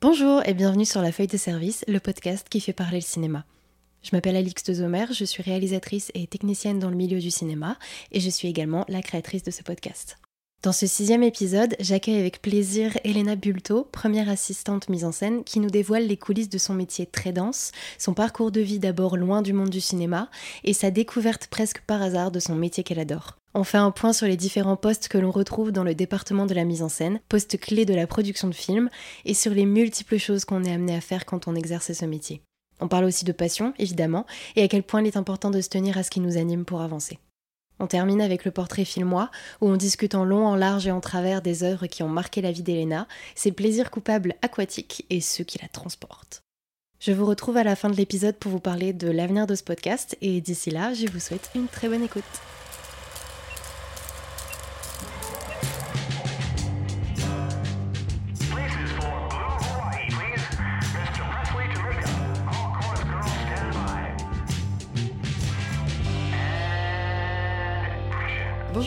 Bonjour et bienvenue sur La Feuille de Service, le podcast qui fait parler le cinéma. Je m'appelle Alix de Zomer, je suis réalisatrice et technicienne dans le milieu du cinéma et je suis également la créatrice de ce podcast. Dans ce sixième épisode, j'accueille avec plaisir Elena Bulto, première assistante mise en scène, qui nous dévoile les coulisses de son métier très dense, son parcours de vie d'abord loin du monde du cinéma et sa découverte presque par hasard de son métier qu'elle adore. On fait un point sur les différents postes que l'on retrouve dans le département de la mise en scène, postes clés de la production de films, et sur les multiples choses qu'on est amené à faire quand on exerce ce métier. On parle aussi de passion, évidemment, et à quel point il est important de se tenir à ce qui nous anime pour avancer. On termine avec le portrait filmois, où on discute en long, en large et en travers des œuvres qui ont marqué la vie d'Elena, ses plaisirs coupables aquatiques et ceux qui la transportent. Je vous retrouve à la fin de l'épisode pour vous parler de l'avenir de ce podcast, et d'ici là, je vous souhaite une très bonne écoute.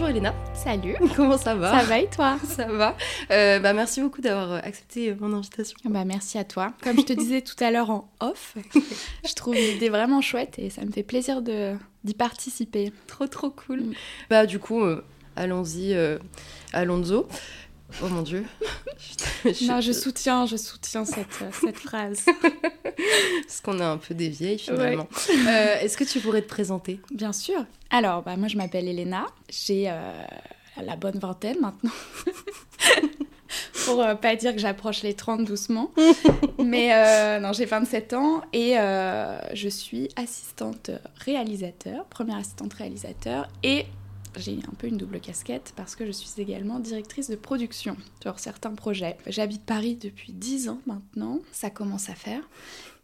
Bonjour Elena. Salut. Comment ça va? Ça va et toi? Ça va. Euh, bah, merci beaucoup d'avoir accepté mon invitation. Bah, merci à toi. Comme je te disais tout à l'heure en off, je trouve l'idée vraiment chouette et ça me fait plaisir d'y participer. Trop trop cool. Mm. Bah du coup, euh, allons-y, euh, Alonso. Oh mon dieu. non, je soutiens, je soutiens cette, cette phrase. Parce qu'on est un peu des vieilles finalement. Euh, est-ce que tu pourrais te présenter? Bien sûr. Alors, bah, moi je m'appelle Elena. J'ai euh, la bonne vingtaine maintenant. Pour euh, pas dire que j'approche les 30 doucement. Mais non, j'ai 27 ans et je suis assistante réalisateur, première assistante réalisateur et j'ai un peu une double casquette parce que je suis également directrice de production sur certains projets. J'habite Paris depuis 10 ans maintenant, ça commence à faire.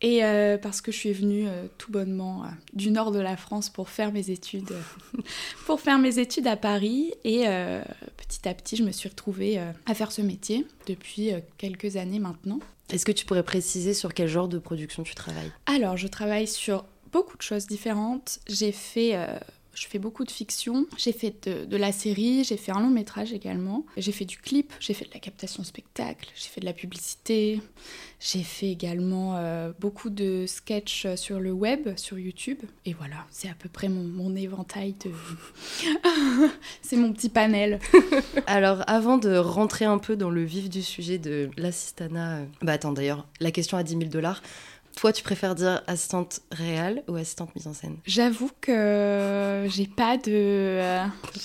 Et euh, parce que je suis venue euh, tout bonnement euh, du nord de la France pour faire mes études, pour faire mes études à Paris. Et petit à petit, je me suis retrouvée à faire ce métier depuis quelques années maintenant. Est-ce que tu pourrais préciser sur quel genre de production tu travailles? Alors, je travaille sur beaucoup de choses différentes. J'ai fait je fais beaucoup de fiction. J'ai fait de, la série, j'ai fait un long métrage également. J'ai fait du clip, j'ai fait de la captation spectacle, j'ai fait de la publicité. J'ai fait également euh, beaucoup de sketchs sur le web, sur YouTube. Et voilà, c'est à peu près mon, éventail de. c'est mon petit panel. Alors, avant de rentrer un peu dans le vif du sujet de l'assistana. Euh, bah, attends, d'ailleurs, la question à 10 000 dollars. Toi, tu préfères dire assistante réelle ou assistante mise en scène J'avoue que j'ai pas de,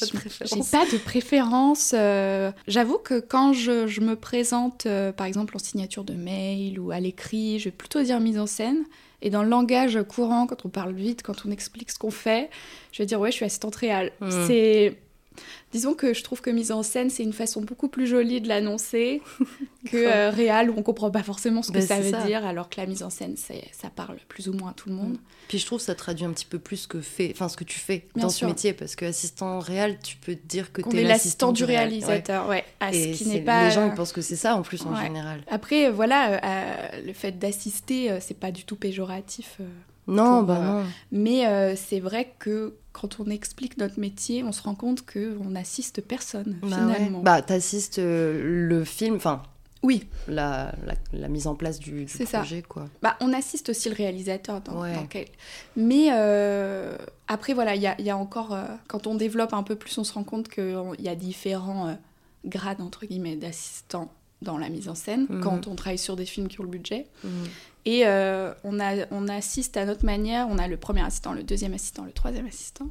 j'ai pas de préférence. Euh, j'avoue que quand je, me présente, euh, par exemple en signature de mail ou à l'écrit, je vais plutôt dire mise en scène. Et dans le langage courant, quand on parle vite, quand on explique ce qu'on fait, je vais dire ouais, je suis assistante réelle. Hmm. C'est Disons que je trouve que mise en scène, c'est une façon beaucoup plus jolie de l'annoncer que euh, réel où on comprend pas forcément ce que ben, ça veut dire, alors que la mise en scène, ça parle plus ou moins à tout le monde. Puis je trouve que ça traduit un petit peu plus que fait, enfin ce que tu fais dans ce métier, parce que assistant réel, tu peux dire que tu es l'assistant du réalisateur, ouais. Et ce qui n'est pas. Les gens ils pensent que c'est ça en plus en général. Après, voilà, euh, le fait d'assister, euh, c'est pas du tout péjoratif. Non, bah non. Mais c'est vrai que quand on explique notre métier, on se rend compte qu'on assiste personne, bah finalement. Ouais. Bah, t'assistes euh, le film, enfin... Oui. La, la, mise en place du, du projet, ça. quoi. Bah, on assiste aussi le réalisateur dans, dans quel... Mais euh, après, voilà, il y a, y a, encore... Euh, quand on développe un peu plus, on se rend compte qu'il y a différents grades, entre guillemets, d'assistants dans la mise en scène, mhm. quand on travaille sur des films qui ont le budget. Mhm. Et euh, on, a, on assiste à notre manière, on a le premier assistant, le deuxième assistant, le troisième assistant,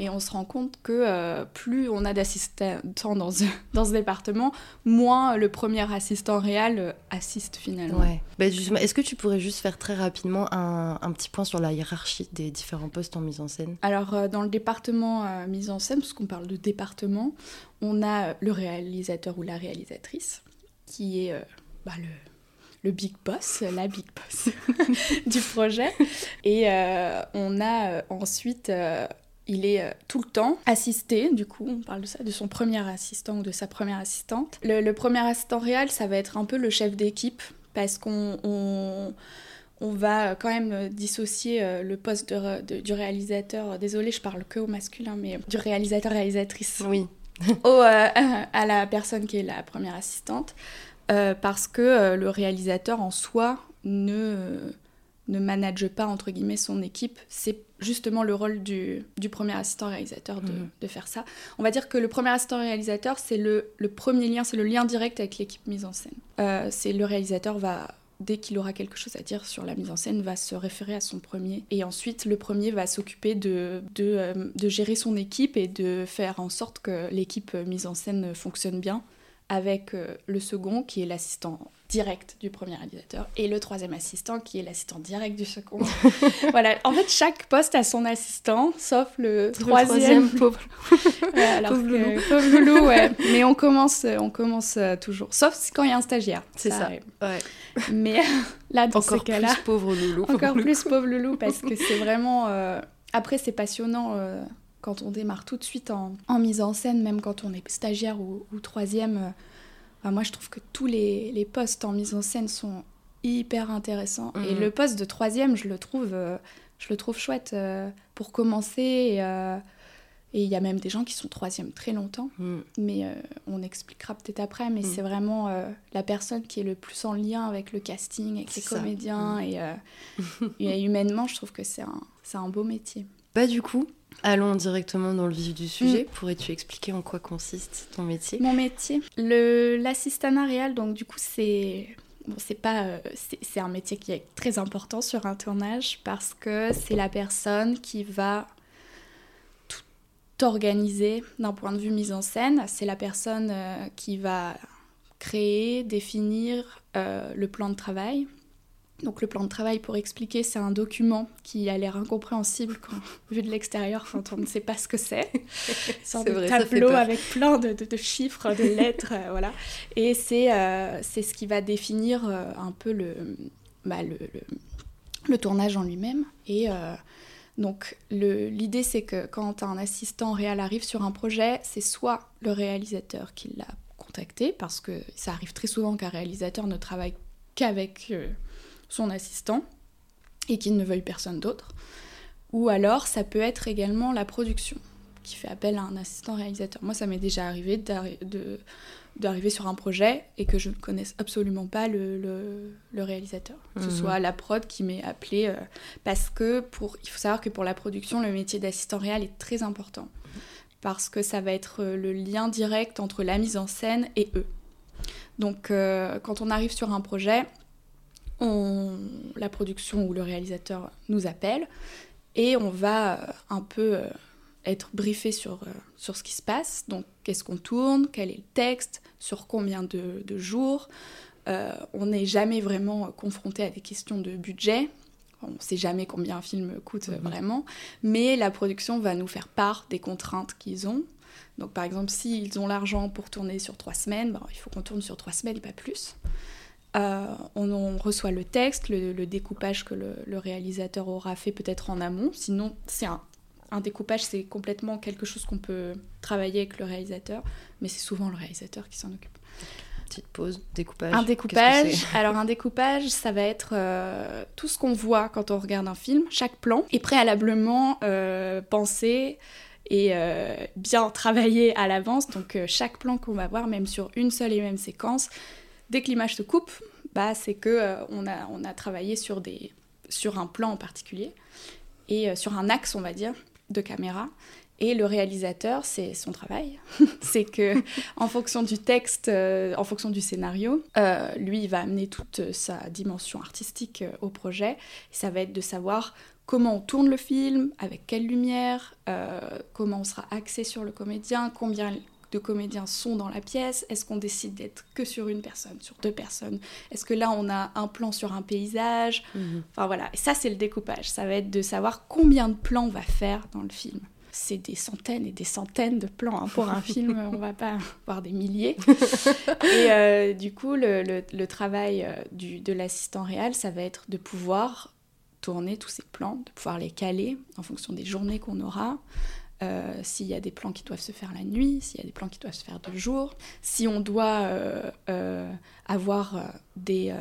et on se rend compte que euh, plus on a d'assistants dans ce, dans ce département, moins le premier assistant réel euh, assiste finalement. Ouais. Bah, est-ce que tu pourrais juste faire très rapidement un, un, petit point sur la hiérarchie des différents postes en mise en scène? Alors, dans le département mise en scène, parce qu'on parle de département, on a le réalisateur ou la réalisatrice, qui est bah, le le big boss, la big boss du projet. Et euh, on a euh, ensuite, euh, il est tout le temps assisté, du coup, on parle de ça, de son premier assistant ou de sa première assistante. Le, premier assistant réel, ça va être un peu le chef d'équipe, parce qu'on... On, va quand même dissocier le poste du réalisateur, désolé je parle que au masculin, mais du réalisateur-réalisatrice. Oui. à la personne qui est la première assistante. Parce que le réalisateur en soi ne, ne manage pas, entre guillemets, son équipe. C'est justement le rôle du, du premier assistant réalisateur de, mhm. de, faire ça. On va dire que le premier assistant réalisateur, c'est le, le, premier lien, c'est le lien direct avec l'équipe mise en scène. c'est le réalisateur va dès qu'il aura quelque chose à dire sur la mise en scène, va se référer à son premier. Et ensuite, le premier va s'occuper de, de, euh, de, gérer son équipe et de faire en sorte que l'équipe mise en scène fonctionne bien avec euh, le second qui est l'assistant direct du premier réalisateur et le troisième assistant qui est l'assistant direct du second. voilà, en fait chaque poste a son assistant sauf le, troisième. pauvre. alors loulou. pauvre loulou, ouais. Mais on commence, on commence euh, toujours, sauf quand il y a un stagiaire. C'est ça. Ouais. Mais là dans encore ces cas-là, plus pauvre loulou. Encore plus pauvre loulou parce que c'est vraiment. Euh, après c'est passionnant quand on démarre tout de suite en, mise en scène, même quand on est stagiaire ou, troisième, euh, moi je trouve que tous les, postes en mise en scène sont hyper intéressants. Et mhm. le poste de troisième, je le trouve, euh, je le trouve chouette euh, pour commencer. Et il y a même des gens qui sont troisième très longtemps, mhm. mais on expliquera peut-être après. Mais mhm. c'est vraiment la personne qui est le plus en lien avec le casting, avec les comédiens. Et, et, humainement, je trouve que c'est un, un beau métier. Bah du coup, Allons directement dans le vif du sujet. Mm. Pourrais-tu expliquer en quoi consiste ton métier? Mon métier, l'assistanat réel, donc du coup c'est bon, c'est pas euh, c'est un métier qui est très important sur un tournage parce que c'est la personne qui va tout organiser d'un point de vue mise en scène. C'est la personne euh, qui va créer, définir euh, le plan de travail, donc le plan de travail, pour expliquer, c'est un document qui a l'air incompréhensible quand, vu de l'extérieur quand on ne sait pas ce que c'est. c'est un tableau avec plein de, chiffres, de lettres, euh, voilà. Et c'est euh, c'est ce qui va définir euh, un peu le, bah, le, le, tournage en lui-même. Et donc l'idée, c'est que quand un assistant réel arrive sur un projet, c'est soit le réalisateur qui l'a contacté, parce que ça arrive très souvent qu'un réalisateur ne travaille qu'avec son assistant et qu'il ne veuille personne d'autre. Ou alors ça peut être également la production qui fait appel à un assistant réalisateur. Moi ça m'est déjà arrivé d'arriver sur un projet et que je ne connaisse absolument pas le, le, réalisateur. Que ce mhm. soit la prod qui m'est appelé euh, parce que pour, il faut savoir que pour la production, le métier d'assistant réel est très important parce que ça va être euh, le lien direct entre la mise en scène et eux. Donc euh, quand on arrive sur un projet, la production ou le réalisateur nous appelle et on va euh, un peu euh, être briefé sur, euh, sur ce qui se passe. Donc, qu'est-ce qu'on tourne, quel est le texte, sur combien de, jours. on n'est jamais vraiment confronté à des questions de budget. On ne sait jamais combien un film coûte mhm. vraiment, mais la production va nous faire part des contraintes qu'ils ont. Donc, par exemple, s'ils ont l'argent pour tourner sur trois semaines, il faut qu'on tourne sur trois semaines, pas plus. Euh, on, reçoit le texte, le, découpage que le, réalisateur aura fait peut-être en amont. Sinon, c'est un, découpage, c'est complètement quelque chose qu'on peut travailler avec le réalisateur, mais c'est souvent le réalisateur qui s'en occupe. Petite pause, découpage. Un découpage. alors un découpage, ça va être euh, tout ce qu'on voit quand on regarde un film. Chaque plan est préalablement euh, pensé et bien travaillé à l'avance. Donc chaque plan qu'on va voir, même sur une seule et même séquence, Dès que l'image se coupe, bah, c'est que euh, on, a, on a travaillé sur, des, sur un plan en particulier et euh, sur un axe, on va dire, de caméra. Et le réalisateur, c'est son travail. c'est que, en fonction du texte, euh, en fonction du scénario, lui, il va amener toute sa dimension artistique au projet. ça va être de savoir comment on tourne le film, avec quelle lumière, comment on sera axé sur le comédien, combien de comédiens sont dans la pièce? Est-ce qu'on décide d'être que sur une personne, sur deux personnes? Est-ce que là on a un plan sur un paysage? Mhm. Enfin voilà, et ça c'est le découpage. Ça va être de savoir combien de plans on va faire dans le film. C'est des centaines et des centaines de plans hein. pour un film, on va pas voir des milliers. Et euh, du coup, le, travail euh, du, de l'assistant réel, ça va être de pouvoir tourner tous ces plans, de pouvoir les caler en fonction des journées qu'on aura, euh, s'il y a des plans qui doivent se faire la nuit, s'il y a des plans qui doivent se faire de jour, si on doit euh, euh, avoir des,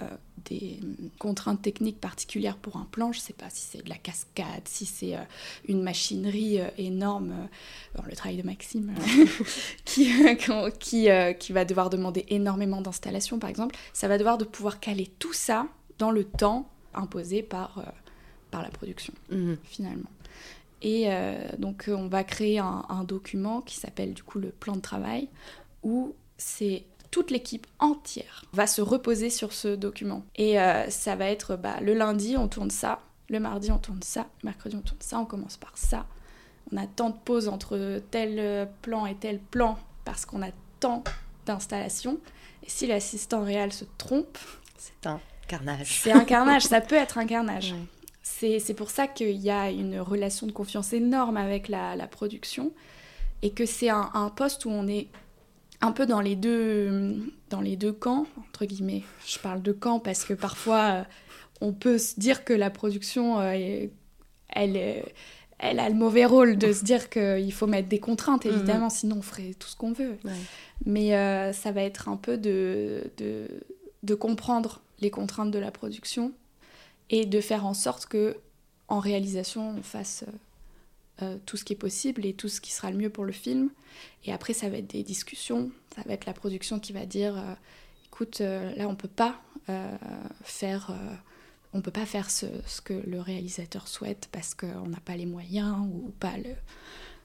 des, contraintes techniques particulières pour un plan, je ne sais pas si c'est de la cascade, si c'est une machinerie énorme, le travail de Maxime, qui, qui, qui, va devoir demander énormément d'installations par exemple, ça va devoir de pouvoir caler tout ça dans le temps imposé par, par la production, mhm. finalement. Et euh, donc on va créer un, document qui s'appelle du coup le plan de travail, où c'est toute l'équipe entière va se reposer sur ce document. Et euh, ça va être bah, le lundi on tourne ça, le mardi on tourne ça, le mercredi on tourne ça, on commence par ça. On a tant de pauses entre tel plan et tel plan parce qu'on a tant d'installations. Et si l'assistant réel se trompe, c'est un carnage. C'est un carnage, ça peut être un carnage. C'est pour ça qu'il y a une relation de confiance énorme avec la, production et que c'est un, poste où on est un peu dans les deux dans les deux camps entre guillemets. Je parle de camp parce que parfois euh, on peut se dire que la production euh, elle elle a le mauvais rôle de se dire qu'il faut mettre des contraintes, mhm. évidemment, sinon on ferait tout ce qu'on veut. Mais euh, ça va être un peu de, de, de, comprendre les contraintes de la production et de faire en sorte que en réalisation on fasse euh, euh, tout ce qui est possible et tout ce qui sera le mieux pour le film. Et après ça va être des discussions, ça va être la production qui va dire euh, écoute là on peut pas faire on peut pas faire ce, que le réalisateur souhaite parce qu'on n'a pas les moyens ou pas le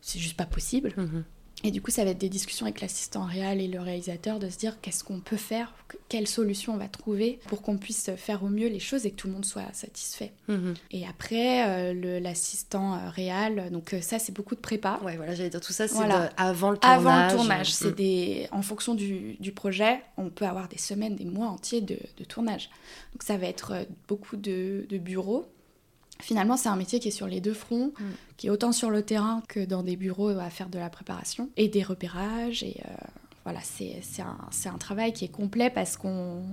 c'est juste pas possible. Mm-hmm. Et du coup, ça va être des discussions avec l'assistant réel et le réalisateur de se dire qu'est-ce qu'on peut faire, quelle solution on va trouver pour qu'on puisse faire au mieux les choses et que tout le monde soit satisfait. Mhm. Et après, euh, l'assistant euh, réel, donc euh, ça, c'est beaucoup de prépa. Ouais, voilà, j'allais dire tout ça, c'est avant le tournage. Avant le tournage, c'est mm. des, en fonction du, du, projet, on peut avoir des semaines, des mois entiers de, de tournage. Donc ça va être beaucoup de, de bureaux Finalement, c'est un métier qui est sur les deux fronts, mm. qui est autant sur le terrain que dans des bureaux à faire de la préparation et des repérages. Et euh, voilà, c'est un, un, travail qui est complet parce qu'on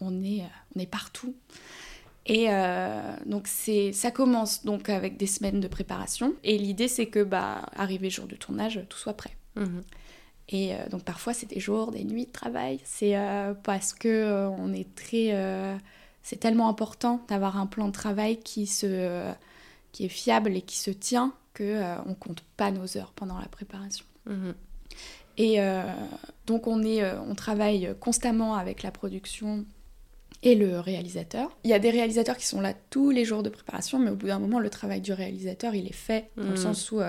on est, on est partout. Et euh, donc ça commence donc avec des semaines de préparation. Et l'idée c'est que bah arrivé jour de tournage, tout soit prêt. Mm-hmm. Et euh, donc parfois c'est des jours, des nuits de travail. C'est parce que on est très c'est tellement important d'avoir un plan de travail qui, se, qui est fiable et qui se tient qu'on euh, ne compte pas nos heures pendant la préparation. Mhm. Et euh, donc on, est, euh, on travaille constamment avec la production et le réalisateur. Il y a des réalisateurs qui sont là tous les jours de préparation, mais au bout d'un moment, le travail du réalisateur, il est fait, dans le mhm. sens où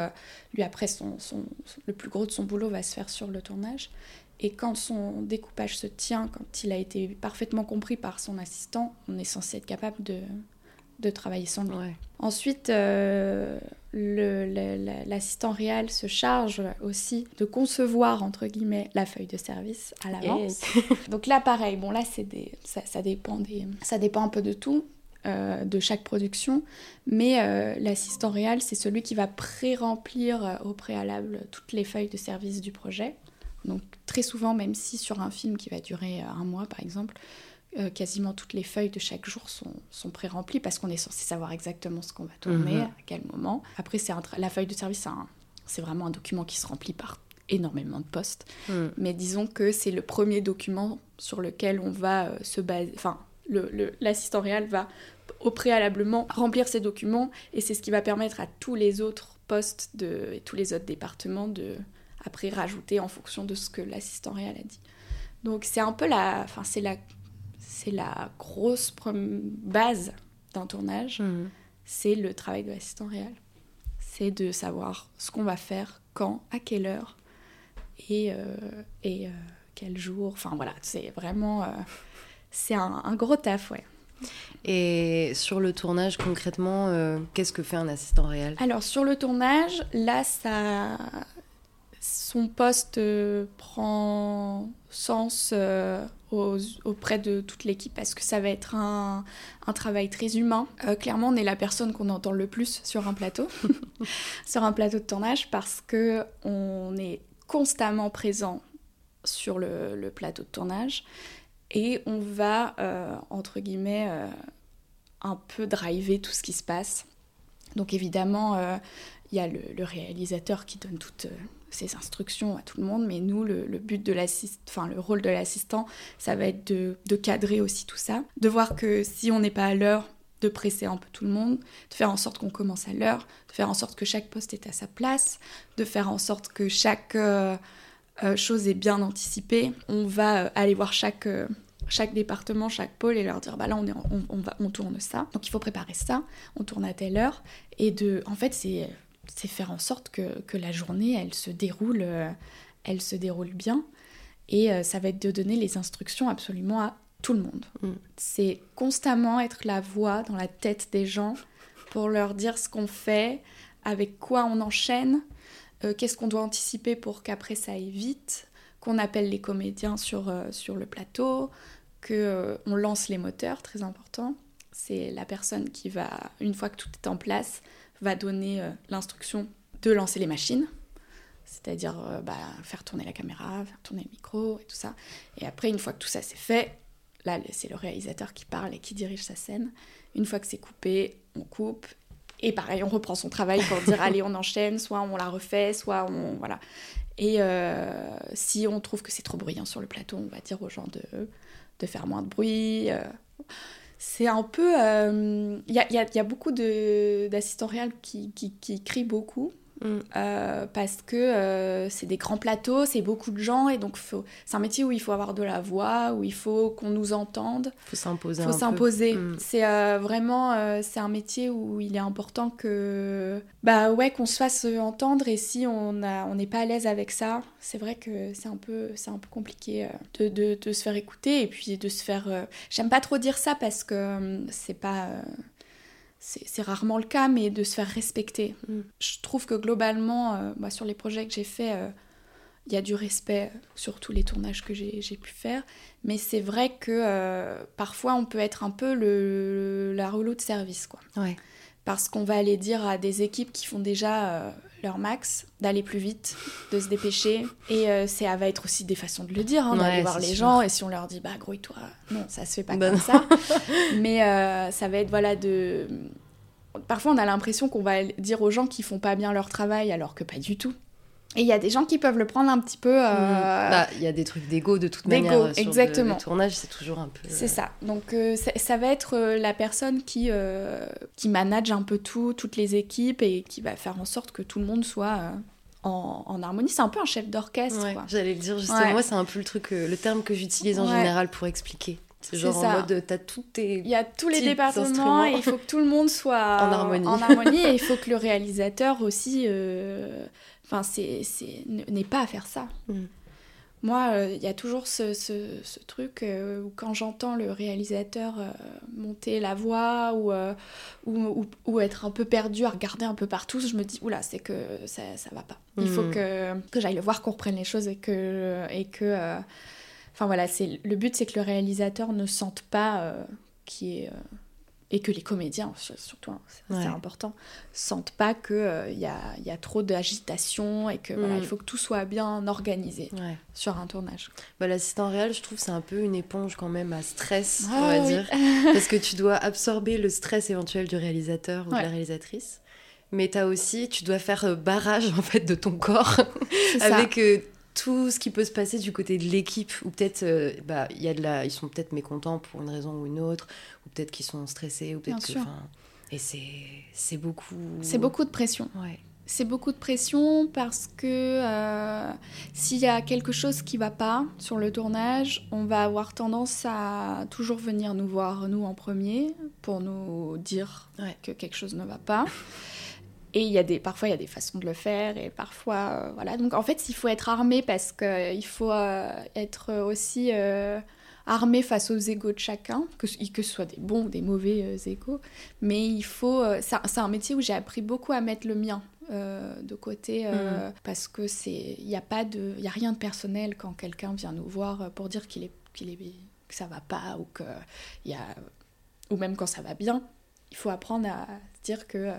lui, après, son, son, le plus gros de son boulot va se faire sur le tournage. Et quand son découpage se tient, quand il a été parfaitement compris par son assistant, on est censé être capable de, de travailler sans lui. Ensuite, euh, l'assistant réel se charge aussi de concevoir, entre guillemets, la feuille de service à l'avance. Donc là, pareil, bon là, des, ça, ça, dépend des, ça dépend un peu de tout. Euh, de chaque production, mais euh, l'assistant réel, c'est celui qui va pré-remplir au préalable toutes les feuilles de service du projet. Donc très souvent, même si sur un film qui va durer euh, un mois par exemple, euh, quasiment toutes les feuilles de chaque jour sont, sont pré-remplies parce qu'on est censé savoir exactement ce qu'on va tourner, mhm. à quel moment. Après, c'est la feuille de service, c'est vraiment un document qui se remplit par énormément de postes. Mhm. Mais disons que c'est le premier document sur lequel on va euh, se baser. Enfin, l'assistant le, réel va au préalablement remplir ces documents et c'est ce qui va permettre à tous les autres postes de, et tous les autres départements de, après rajouter en fonction de ce que l'assistant réel a dit. Donc c'est un peu la, enfin c'est la, c'est la grosse base d'un tournage, mhm. c'est le travail de l'assistant réel. C'est de savoir ce qu'on va faire, quand, à quelle heure et, euh, et euh, quel jour. Enfin voilà, c'est vraiment, euh, c'est un, un, gros taf, ouais. Et sur le tournage, concrètement, qu'est-ce que fait un assistant réel? Alors, sur le tournage, là, ça, son poste euh, prend sens euh, auprès de toute l'équipe parce que ça va être un, travail très humain. Euh, clairement, on est la personne qu'on entend le plus sur un plateau, sur un plateau de tournage, parce que on est constamment présent sur le, plateau de tournage et on va, entre guillemets, un peu driver tout ce qui se passe. Donc évidemment, il y a le, réalisateur qui donne toutes ses instructions à tout le monde, mais nous, le, but de l'assist, enfin le rôle de l'assistant, ça va être de, de, cadrer aussi tout ça, de voir que si on n'est pas à l'heure, de presser un peu tout le monde, de faire en sorte qu'on commence à l'heure, de faire en sorte que chaque poste est à sa place, de faire en sorte que chaque euh, euh, chose est bien anticipée. On va euh, aller voir chaque, chaque département, chaque pôle et leur dire bah là on, est, on, va, on tourne ça, donc il faut préparer ça, on tourne à telle heure. Et de, en fait, c'est, c'est faire en sorte que, que, la journée elle se déroule, elle se déroule bien. Et ça va être de donner les instructions absolument à tout le monde. Mm. C'est constamment être la voix dans la tête des gens pour leur dire ce qu'on fait, avec quoi on enchaîne, euh, qu'est-ce qu'on doit anticiper pour qu'après ça aille vite, qu'on appelle les comédiens sur, euh, sur le plateau, qu'on euh, on lance les moteurs, très important. C'est la personne qui va, une fois que tout est en place, va donner l'instruction de lancer les machines, c'est-à-dire bah, faire tourner la caméra, faire tourner le micro et tout ça. Et après, une fois que tout ça c'est fait, Là, c'est le réalisateur qui parle et qui dirige sa scène. Une fois que c'est coupé, on coupe. Et pareil, on reprend son travail pour dire allez, on enchaîne, soit on la refait, soit on. Voilà. Et euh, si on trouve que c'est trop bruyant sur le plateau, on va dire aux gens de, de faire moins de bruit. Euh. C'est un peu. Il euh, y, a, y, a, beaucoup d'assistants réels qui, qui, qui crient beaucoup. Mm. Euh, parce que euh, c'est des grands plateaux, c'est beaucoup de gens et donc c'est un métier où il faut avoir de la voix, où il faut qu'on nous entende. Faut s'imposer. Faut s'imposer. Mm. C'est euh, vraiment c'est un métier où il est important que bah ouais qu'on se fasse entendre et si on a on n'est pas à l'aise avec ça, c'est vrai que c'est un peu c'est un peu compliqué de, de, de, se faire écouter et puis de se faire. J'aime pas trop dire ça parce que c'est pas c'est rarement le cas, mais de se faire respecter. Mm. Je trouve que globalement, euh, sur les projets que j'ai faits, euh, il y a du respect sur tous les tournages que j'ai pu faire. Mais c'est vrai que euh, parfois, on peut être un peu le, la rouleau de service. Quoi. Parce qu'on va aller dire à des équipes qui font déjà leur max d'aller plus vite, de se dépêcher. Et ça va être aussi des façons de le dire, hein, d'aller voir les gens. Et si on leur dit, bah grouille-toi, non, ça se fait pas bah comme ça. Mais ça va être, voilà, de parfois on a l'impression qu'on va dire aux gens qui font pas bien leur travail alors que pas du tout. Et il y a des gens qui peuvent le prendre un petit peu. Euh, mmh. bah, il y a des trucs d'ego de toute manière. Sur exactement. Le, tournage, c'est toujours un peu. C'est euh, ça. Donc euh, ça, va être la personne qui, qui manage un peu tout, toutes les équipes et qui va faire en sorte que tout le monde soit en, harmonie. C'est un peu un chef d'orchestre. J'allais le dire justement. Moi, c'est un peu le truc, le terme que j'utilise en général pour expliquer. C'est genre en mode, t'as tous tes. Il y a tous les départements et il faut que tout le monde soit en harmonie. En harmonie et il faut que le réalisateur aussi. Euh, enfin, c'est, n'est pas à faire ça. Mm. Moi, euh, il y a toujours ce, ce, truc euh, où quand j'entends le réalisateur monter la voix ou, ou, ou, être un peu perdu à regarder un peu partout, je me dis, oula, c'est que ça, ça va pas. Il faut mm. que, que j'aille le voir, qu'on reprenne les choses et que, et que Enfin voilà, c'est le but c'est que le réalisateur ne sente pas euh, qui est euh, et que les comédiens surtout hein, c'est important sentent pas que il euh, y, a, y, a, trop d'agitation et que voilà, il mm. faut que tout soit bien organisé sur un tournage. Bah, L'assistant réel, je trouve c'est un peu une éponge quand même à stress, on va ah dire, parce que tu dois absorber le stress éventuel du réalisateur ou de la réalisatrice. Mais as aussi, tu dois faire barrage en fait de ton corps avec tout ce qui peut se passer du côté de l'équipe, ou peut-être euh, bah, y a de la... ils sont peut-être mécontents pour une raison ou une autre, ou peut-être qu'ils sont stressés, ou peut-être que. Et c'est beaucoup. C'est beaucoup de pression. Ouais. C'est beaucoup de pression parce que euh, s'il y a quelque chose qui va pas sur le tournage, on va avoir tendance à toujours venir nous voir, nous en premier, pour nous dire que quelque chose ne va pas. Et il y a des, parfois, il y a des façons de le faire, et parfois, euh, voilà. Donc, en fait, il faut être armé parce qu'il euh, faut euh, être aussi armé face aux égaux de chacun, que, que ce soit des bons ou des mauvais égaux. Mais il faut... c'est un métier où j'ai appris beaucoup à mettre le mien de côté, mm. parce que c'est... Il n'y a pas de... Il a rien de personnel quand quelqu'un vient nous voir pour dire qu'il est, qu'il est, que ça va pas, ou que... Il y a... Ou même quand ça va bien, il faut apprendre à se dire que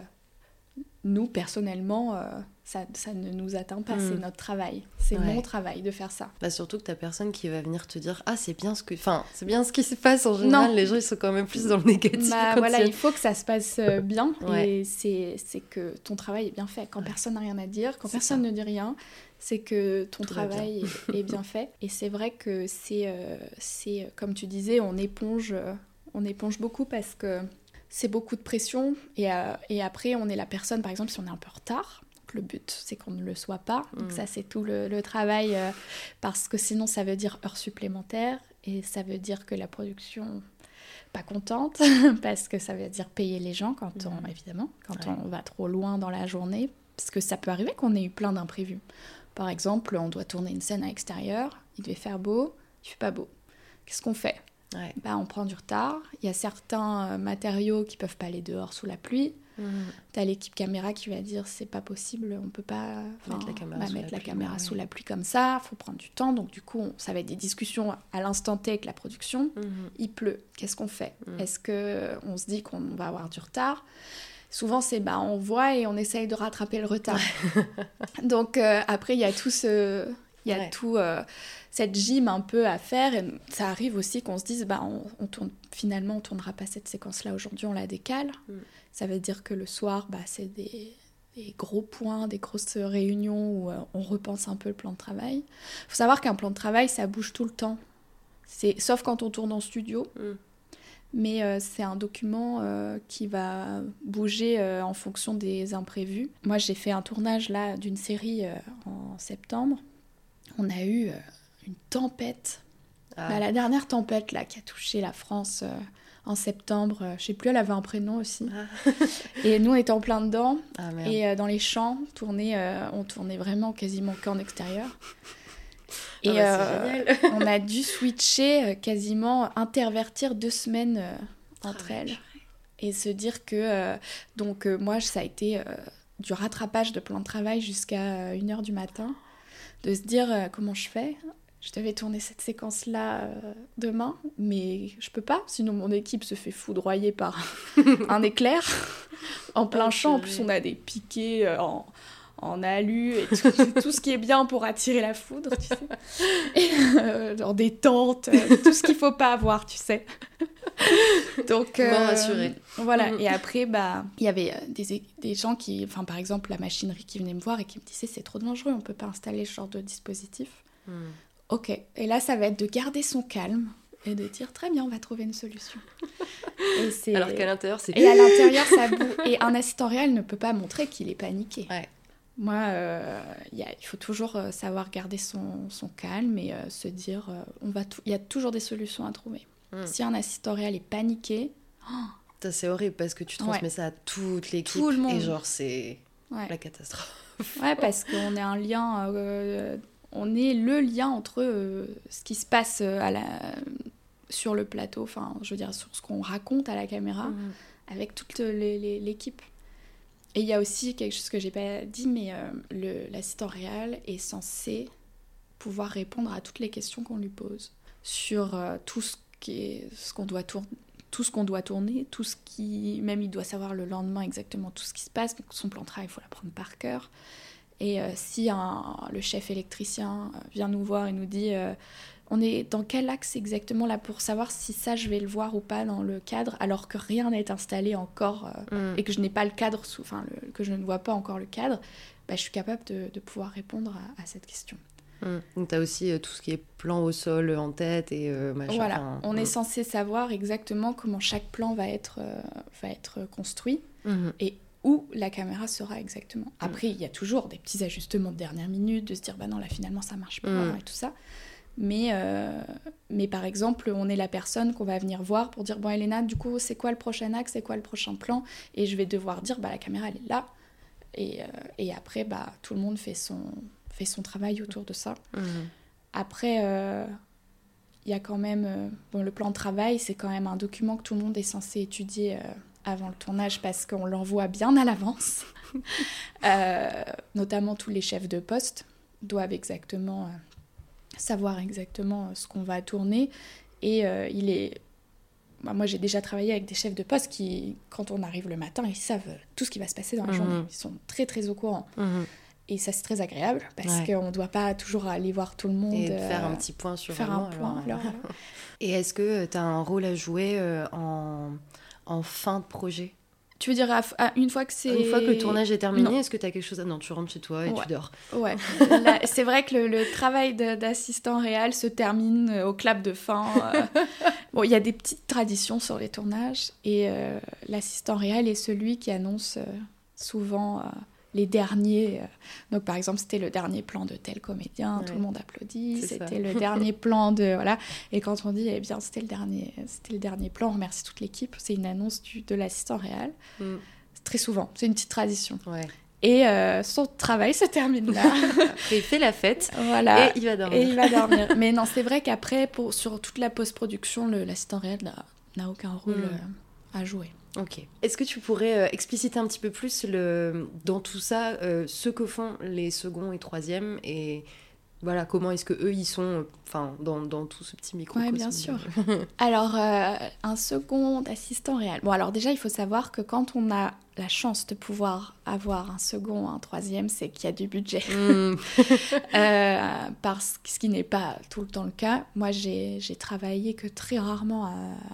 nous, personnellement, euh, ça, ça ne nous atteint pas, Mm. c'est notre travail. C'est Ouais. mon travail de faire ça. Bah surtout que t'as personne qui va venir te dire ah c'est bien ce que enfin c'est bien ce qui se passe en général Non. les gens ils sont quand même plus dans le négatif Bah, voilà, il faut que ça se passe euh, bien Ouais. et c'est c'est que ton travail est bien fait. Quand Ouais. personne n'a rien à dire, quand C'est personne ne dit rien, c'est que ton Tout travail est, est bien fait. Et c'est vrai que c'est, euh, c'est comme tu disais, on éponge, on éponge beaucoup parce que c'est beaucoup de pression et, euh, et après on est la personne, par exemple, si on est un peu en retard. donc Le but, c'est qu'on ne le soit pas. Donc Mm. ça, c'est tout le, le travail, euh, parce que sinon, ça veut dire heures supplémentaires, et ça veut dire que la production pas contente parce que ça veut dire payer les gens quand on Mhm. évidemment quand Ouais. on va trop loin dans la journée parce que ça peut arriver qu'on ait eu plein d'imprévus. Par exemple, on doit tourner une scène à l'extérieur, il devait faire beau, il fait pas beau. Qu'est-ce qu'on fait? Ouais. Bah on prend du retard, il y a certains euh, matériaux qui peuvent pas aller dehors sous la pluie. Mhm. T'as l'équipe caméra qui va dire c'est pas possible, on peut pas Mettre la caméra bah, sous mettre la la pluie, caméra ouais. sous la pluie comme ça, faut prendre du temps. Donc du coup, on- ça va être des discussions à l'instant T avec la production. Mhm. Il pleut, qu'est-ce qu'on fait? Mm. Est-ce que on se dit qu'on va avoir du retard? Souvent, c'est bah on voit et on essaye de rattraper le retard. Donc euh, après, il y a tout ce, il y a Ouais. tout euh, cette gym un peu à faire. Et ça arrive aussi qu'on se dise bah on, on tourne finalement on tournera pas cette séquence-là aujourd'hui, on la décale. Mm. Ça veut dire que le soir, bah c'est des des gros points, des grosses réunions où euh, on repense un peu le plan de travail. faut savoir qu'un plan de travail, ça bouge tout le temps. C'est sauf quand on tourne en studio, Mm. mais euh, c'est un document euh, qui va bouger en fonction des imprévus. Moi, j'ai fait un tournage là d'une série en septembre. On a eu euh, une tempête. Ah. Bah, la dernière tempête là qui a touché la France euh, en septembre, euh, je sais plus, elle avait un prénom aussi. Ah. Et nous, on était en plein dedans. Ah. Et euh, dans les champs, tourner, euh, on tournait vraiment quasiment qu'en extérieur. Et bah, on a dû switcher, quasiment intervertir deux semaines entre elles. Et se dire que, donc moi, ça a été du rattrapage de plan de travail jusqu'à 1h du matin. De se dire euh, comment je fais? Je devais tourner cette séquence-là euh, demain, mais je peux pas, sinon mon équipe se fait foudroyer par un éclair en plein Oh, champ. En plus, on a des piquets euh, en, en alu et tout, tout ce qui est bien pour attirer la foudre, tu sais. Et, euh, genre des tentes, euh, tout ce qu'il faut pas avoir, tu sais. Donc, euh, Bon rassuré. voilà. Mhm. Et après, bah, il y avait euh, des, des gens qui, enfin, par exemple, la machinerie qui venait me voir et qui me disait c'est trop dangereux, on peut pas installer ce genre de dispositif. Mhm. Ok. Et là, ça va être de garder son calme et de dire très bien, on va trouver une solution. Et Alors qu'à l'intérieur c'est et à l'intérieur, ça boue. Et un assistant réel ne peut pas montrer qu'il est paniqué. Ouais. Moi, euh, y a- il faut toujours euh, savoir garder son, son calme et euh, se dire, euh, on va tou- il y a toujours des solutions à trouver. Mm. Si un assistant réel est paniqué, Ça, c'est horrible parce que tu transmets ça à toute l'équipe Tout le monde. et genre c'est ouais, la catastrophe. ouais parce qu'on est un lien, on est le lien entre ce qui se passe à la, sur le plateau, enfin, je veux dire, sur ce qu'on raconte à la caméra. Mhm. avec toute l'équipe. Et il y a aussi quelque chose que j'ai pas dit, mais euh, le- l'assistant réel est censé pouvoir répondre à toutes les questions qu'on lui pose sur euh, tout ce qu'on doit tourner tout ce qu'on doit tourner, tout ce qui... Même il doit savoir le lendemain exactement tout ce qui se passe, donc son plan de travail, il faut l'apprendre par cœur. Et euh, si le chef électricien vient nous voir et nous dit euh, on est dans quel axe exactement là pour savoir si ça je vais le voir ou pas dans le cadre, alors que rien n'est installé encore euh, Mhm. et que je n'ai pas le cadre, sous, enfin le- que je ne vois pas encore le cadre, bah, je suis capable de, de pouvoir répondre à, à cette question. Mhm. Donc t'as aussi euh, tout ce qui est plan au sol euh, en tête et euh, machin. voilà, enfin, on mhm. est censé savoir exactement comment chaque plan va être, va être construit Mhm. et où la caméra sera exactement. Après, il y a toujours des petits ajustements de dernière minute, de se dire bah non là finalement ça marche pas Mm. et tout ça. Mais, euh, mais par exemple, on est la personne qu'on va venir voir pour dire bon Elena, du coup c'est quoi le prochain axe, c'est quoi le prochain plan? Et je vais devoir dire bah la caméra elle est là. Et, euh, et après bah tout le monde fait son, fait son travail autour de ça. Mhm. Après, euh, il y a quand même. bon, le plan de travail, c'est quand même un document que tout le monde est censé étudier avant le tournage parce qu'on l'envoie bien à l'avance. Notamment tous les chefs de poste doivent exactement savoir exactement euh, ce qu'on va tourner. Et euh, il est. bah, moi, j'ai déjà travaillé avec des chefs de poste qui, quand on arrive le matin, ils savent tout ce qui va se passer dans la Mhm. journée. Ils sont très, très au courant. Mhm. et ça, c'est très agréable parce qu'on ne doit pas toujours aller voir tout le monde. Et faire un petit point sur Faire un point. Alors, et est-ce que tu as un rôle à jouer en, en fin de projet? Tu veux dire, une fois que c'est. Une fois que le tournage est terminé, est-ce que tu as quelque chose à. Non, tu rentres chez toi et tu dors. Ouais. c'est vrai que le, travail d'assistant réel se termine euh, au clap de fin. Euh. bon, il y a des petites traditions sur les tournages et euh, l'assistant réel est celui qui annonce souvent les derniers. Euh, donc, par exemple, c'était le dernier plan de tel comédien, tout le monde applaudit. C'était le dernier plan de. Voilà. Et quand on dit, eh bien, c'était le dernier, c'était le dernier plan, on remercie toute l'équipe. C'est une annonce du, de l'assistant réel. Mm. Très souvent. C'est une petite tradition. Et euh, son travail se termine là. il fait la fête. Voilà. Et il va dormir. Et il va dormir. Mais non, c'est vrai qu'après, pour, sur toute la post-production, l'assistant réel n'a aucun rôle mm. euh, à jouer. Ok. Est-ce que tu pourrais euh, expliciter un petit peu plus le, dans tout ça euh, ce que font les seconds et troisièmes et voilà comment est-ce que eux ils sont enfin dans, dans, tout ce petit micro Oui, bien sûr. alors euh, un second assistant réel. Bon alors déjà il faut savoir que quand on a la chance de pouvoir avoir un second, un troisième, c'est qu'il y a du budget. Mm. Euh, parce que ce qui n'est pas tout le temps le cas. Moi, j'ai travaillé que très rarement euh,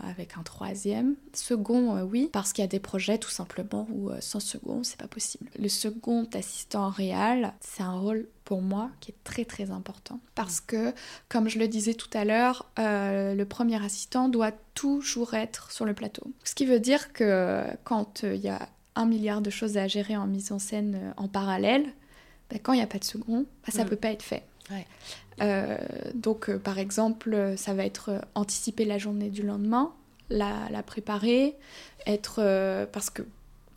avec un troisième. Second, euh, oui, parce qu'il y a des projets tout simplement où sans second, c'est pas possible. Le second assistant réel, c'est un rôle pour moi qui est très très important. Parce que, comme je le disais tout à l'heure, le premier assistant doit toujours être sur le plateau. Ce qui veut dire que quand il y a un milliard de choses à gérer en mise en scène euh, en parallèle, bah, quand il n'y a pas de second, bah, ça ne mm. peut pas être fait. Euh, donc, euh, par exemple, ça va être anticiper la journée du lendemain, la, la préparer, être. parce que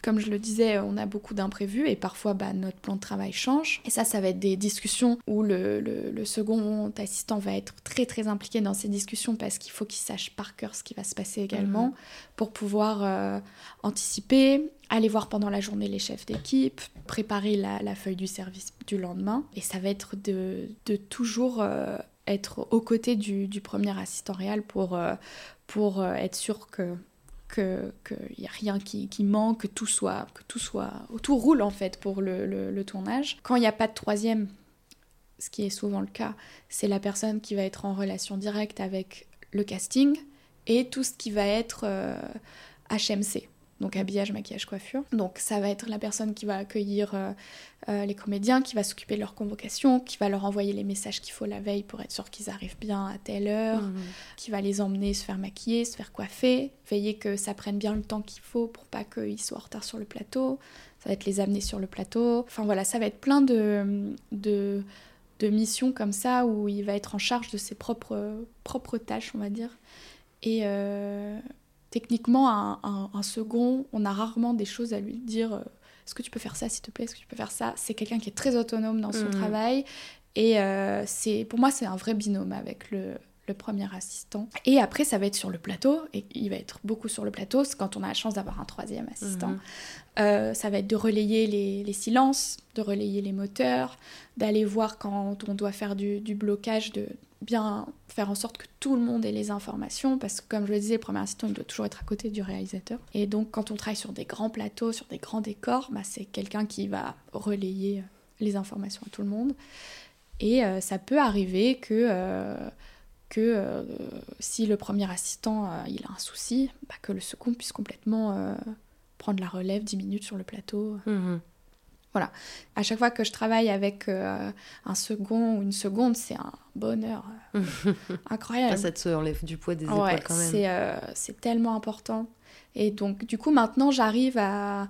comme je le disais, on a beaucoup d'imprévus et parfois bah, notre plan de travail change. Et ça, ça va être des discussions où le, le, second assistant va être très très impliqué dans ces discussions parce qu'il faut qu'il sache par cœur ce qui va se passer également mhm. pour pouvoir euh, anticiper, aller voir pendant la journée les chefs d'équipe, préparer la, la, feuille du service du lendemain. Et ça va être de, de toujours euh, être aux côtés du, du, premier assistant réel pour, euh, pour être sûr que qu'il n'y a rien qui, manque, que tout soit, que tout soit, tout roule en fait pour le, tournage. Quand il n'y a pas de troisième, ce qui est souvent le cas, c'est la personne qui va être en relation directe avec le casting et tout ce qui va être HMC. Donc habillage, maquillage, coiffure. Donc ça va être la personne qui va accueillir euh, euh, les comédiens, qui va s'occuper de leur convocation, qui va leur envoyer les messages qu'il faut la veille pour être sûr qu'ils arrivent bien à telle heure, mhm. qui va les emmener se faire maquiller, se faire coiffer, veiller que ça prenne bien le temps qu'il faut pour pas qu'ils soient en retard sur le plateau. Ça va être les amener sur le plateau. Enfin voilà, ça va être plein de, de, de missions comme ça où il va être en charge de ses propres, propres tâches, on va dire. Et, euh, techniquement, un, second, on a rarement des choses à lui dire. Euh, est-ce que tu peux faire ça, s'il te plaît Est-ce que tu peux faire ça? C'est quelqu'un qui est très autonome dans son mm. travail. Et euh, c'est, pour moi, c'est un vrai binôme avec le, premier assistant. Et après, ça va être sur le plateau, et il va être beaucoup sur le plateau, c'est quand on a la chance d'avoir un troisième assistant. Mm. Euh, ça va être de relayer les, silences, de relayer les moteurs, d'aller voir quand on doit faire du, du blocage, de, bien faire en sorte que tout le monde ait les informations, parce que comme je le disais, le premier assistant, il doit toujours être à côté du réalisateur. Et donc quand on travaille sur des grands plateaux, sur des grands décors, bah, c'est quelqu'un qui va relayer euh, les informations à tout le monde. Et euh, ça peut arriver que, euh, que si le premier assistant il a un souci, bah, que le second puisse complètement prendre la relève 10 minutes sur le plateau. Mmh voilà. À chaque fois que je travaille avec euh, un second ou une seconde, c'est un bonheur euh, incroyable. ça te enlève du poids des épaules quand même. Euh, c'est tellement important. Et donc, du coup, maintenant, j'arrive à,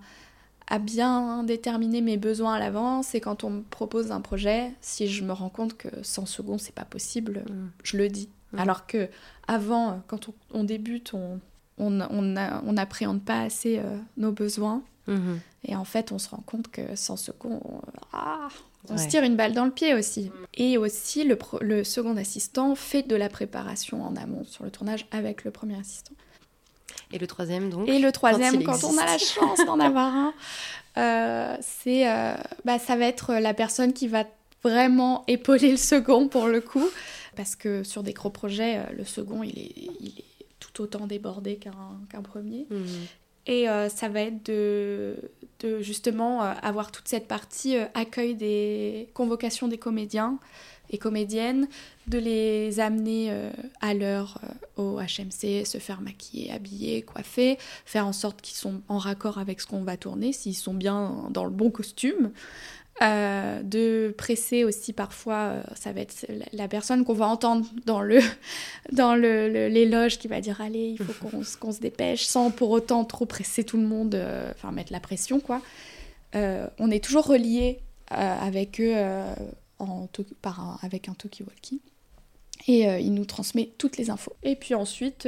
à, bien déterminer mes besoins à l'avance. Et quand on me propose un projet, si je me rends compte que sans second, c'est pas possible, mm. je le dis. Mm. Alors que avant, quand on, débute, on on n'appréhende pas assez nos besoins. Mhm. Et en fait, on se rend compte que sans second, on, ah, on se tire une balle dans le pied aussi. Et aussi, le, le, second assistant fait de la préparation en amont sur le tournage avec le premier assistant. Et le troisième, donc Et le troisième, quand, on a la chance d'en avoir un, euh, c'est, euh, bah, ça va être la personne qui va vraiment épauler le second pour le coup. Parce que sur des gros projets, euh, le second, il est, il est tout autant débordé qu'un, qu'un premier. Mhm. Et euh, ça va être de, de justement avoir toute cette partie accueil des convocations des comédiens et comédiennes, de les amener à l'heure au HMC, se faire maquiller, habiller, coiffer, faire en sorte qu'ils sont en raccord avec ce qu'on va tourner, s'ils sont bien dans le bon costume. Euh, de presser aussi parfois, euh, ça va être la, personne qu'on va entendre dans le dans l'éloge qui va dire allez, il faut qu'on se dépêche, sans pour autant trop presser tout le monde, euh, enfin mettre la pression quoi. on est toujours relié avec eux en, par avec un talkie-walkie et il nous transmet toutes les infos. Et puis ensuite,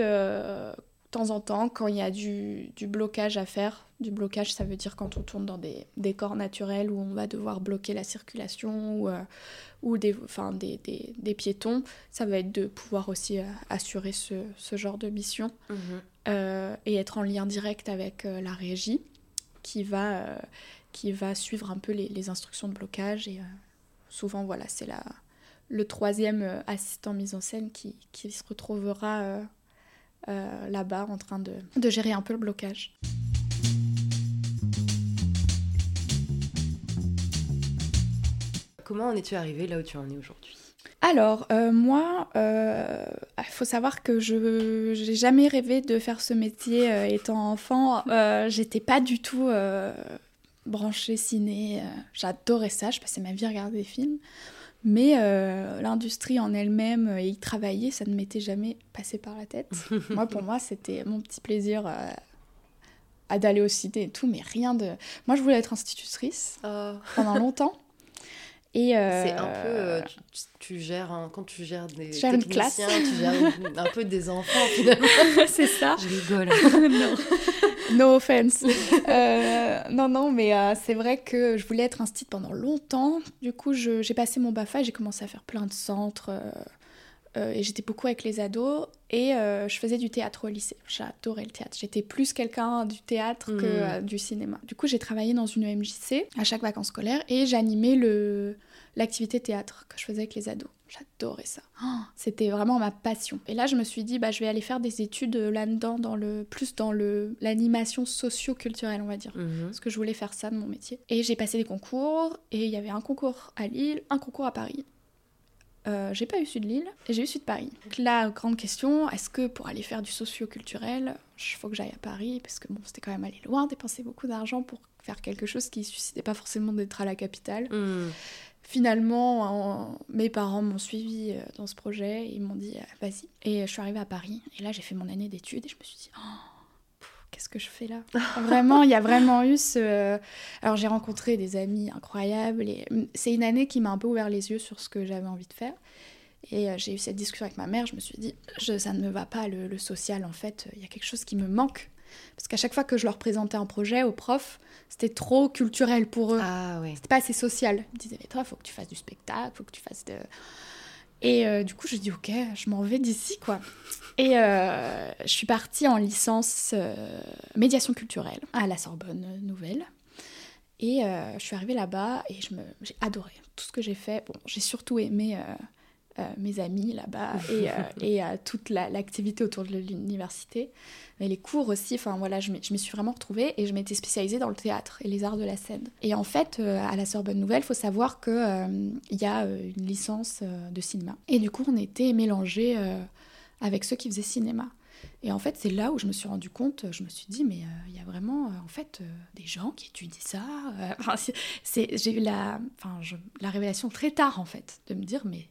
de temps en temps, quand il y a du, blocage à faire, du blocage ça veut dire quand on tourne dans des décors naturels où on va devoir bloquer la circulation ou, euh, ou des, enfin, des, des, piétons, ça va être de pouvoir aussi euh, assurer ce, ce, genre de mission mhm. euh, et être en lien direct avec la régie qui va, qui va suivre un peu les, les instructions de blocage et souvent voilà c'est la le troisième assistant mise en scène qui, qui se retrouvera euh, là-bas en train de, de gérer un peu le blocage. Comment en es-tu arrivée là où tu en es aujourd'hui? Alors, euh, moi, il euh, faut savoir que je n'ai jamais rêvé de faire ce métier étant enfant. J'étais pas du tout branchée ciné. J'adorais ça, je passais ma vie à regarder des films. Mais euh, l'industrie en elle-même et y travailler, ça ne m'était jamais passé par la tête. moi, pour moi, c'était mon petit plaisir euh, à d'aller au ciné et tout, mais rien de. Moi, je voulais être institutrice oh. pendant longtemps. Et euh, C'est un peu. Tu, gères quand tu gères des techniciens, tu gères un peu des enfants finalement. C'est ça. Je rigole. non. No offense. Euh, non, non, mais euh, c'est vrai que je voulais être instit pendant longtemps. Du coup, j'ai passé mon BAFA et j'ai commencé à faire plein de centres. Euh, et j'étais beaucoup avec les ados. Et je faisais du théâtre au lycée. J'adorais le théâtre. J'étais plus quelqu'un du théâtre que hmm. du cinéma. Du coup, j'ai travaillé dans une EMJC à chaque vacances scolaires et j'animais l'activité théâtre que je faisais avec les ados. J'adorais ça. Oh, c'était vraiment ma passion. Et là, je me suis dit, bah, je vais aller faire des études euh, là-dedans, dans le, plus dans le, l'animation socio-culturelle, on va dire. Mhm. Parce que je voulais faire ça de mon métier. Et j'ai passé des concours, et il y avait un concours à Lille, un concours à Paris. Euh, j'ai pas eu de Lille et j'ai eu de Paris. Donc la grande question, est-ce que pour aller faire du socio-culturel, il faut que j'aille à Paris? Parce que bon, c'était quand même aller loin, dépenser beaucoup d'argent pour faire quelque chose qui suscitait pas forcément d'être à la capitale. Mhm finalement, mes parents m'ont suivi euh, dans ce projet. Ils m'ont dit, euh, vas-y. Et je suis arrivée à Paris. Et là, j'ai fait mon année d'études et je me suis dit, oh, qu'est-ce que je fais là? Vraiment, il y a vraiment eu ce. Alors, j'ai rencontré des amis incroyables. Et mm, c'est une année qui m'a un peu ouvert les yeux sur ce que j'avais envie de faire. Et euh, j'ai eu cette discussion avec ma mère. Je me suis dit, ça ne me va pas, le, le social, en fait. Il y a quelque chose qui me manque. Parce qu'à chaque fois que je leur présentais un projet aux profs, c'était trop culturel pour eux. Ah, ouais. C'était pas assez social. Ils me disaient, mais toi, il faut que tu fasses du spectacle, faut que tu fasses de. Et euh, du coup, je dis, ok, je m'en vais d'ici, quoi. Et euh, je suis partie en licence euh, médiation culturelle à la Sorbonne Nouvelle. Et je suis arrivée là-bas et j'ai adoré tout ce que j'ai fait. Bon, j'ai surtout aimé mes amis là-bas et, euh, et toute l'activité autour de l'université. Mais les cours aussi, enfin voilà, je me suis vraiment retrouvée et je m'étais spécialisée dans le théâtre et les arts de la scène. Et en fait, euh, à la Sorbonne Nouvelle, il faut savoir qu'il il y a une licence de cinéma. Et du coup, on était mélangés avec ceux qui faisaient cinéma. Et en fait, c'est là où je me suis rendu compte, je me suis dit, mais il y a vraiment, en fait, des gens qui étudient ça. j'ai eu la, enfin, la révélation très tard, en fait, de me dire, mais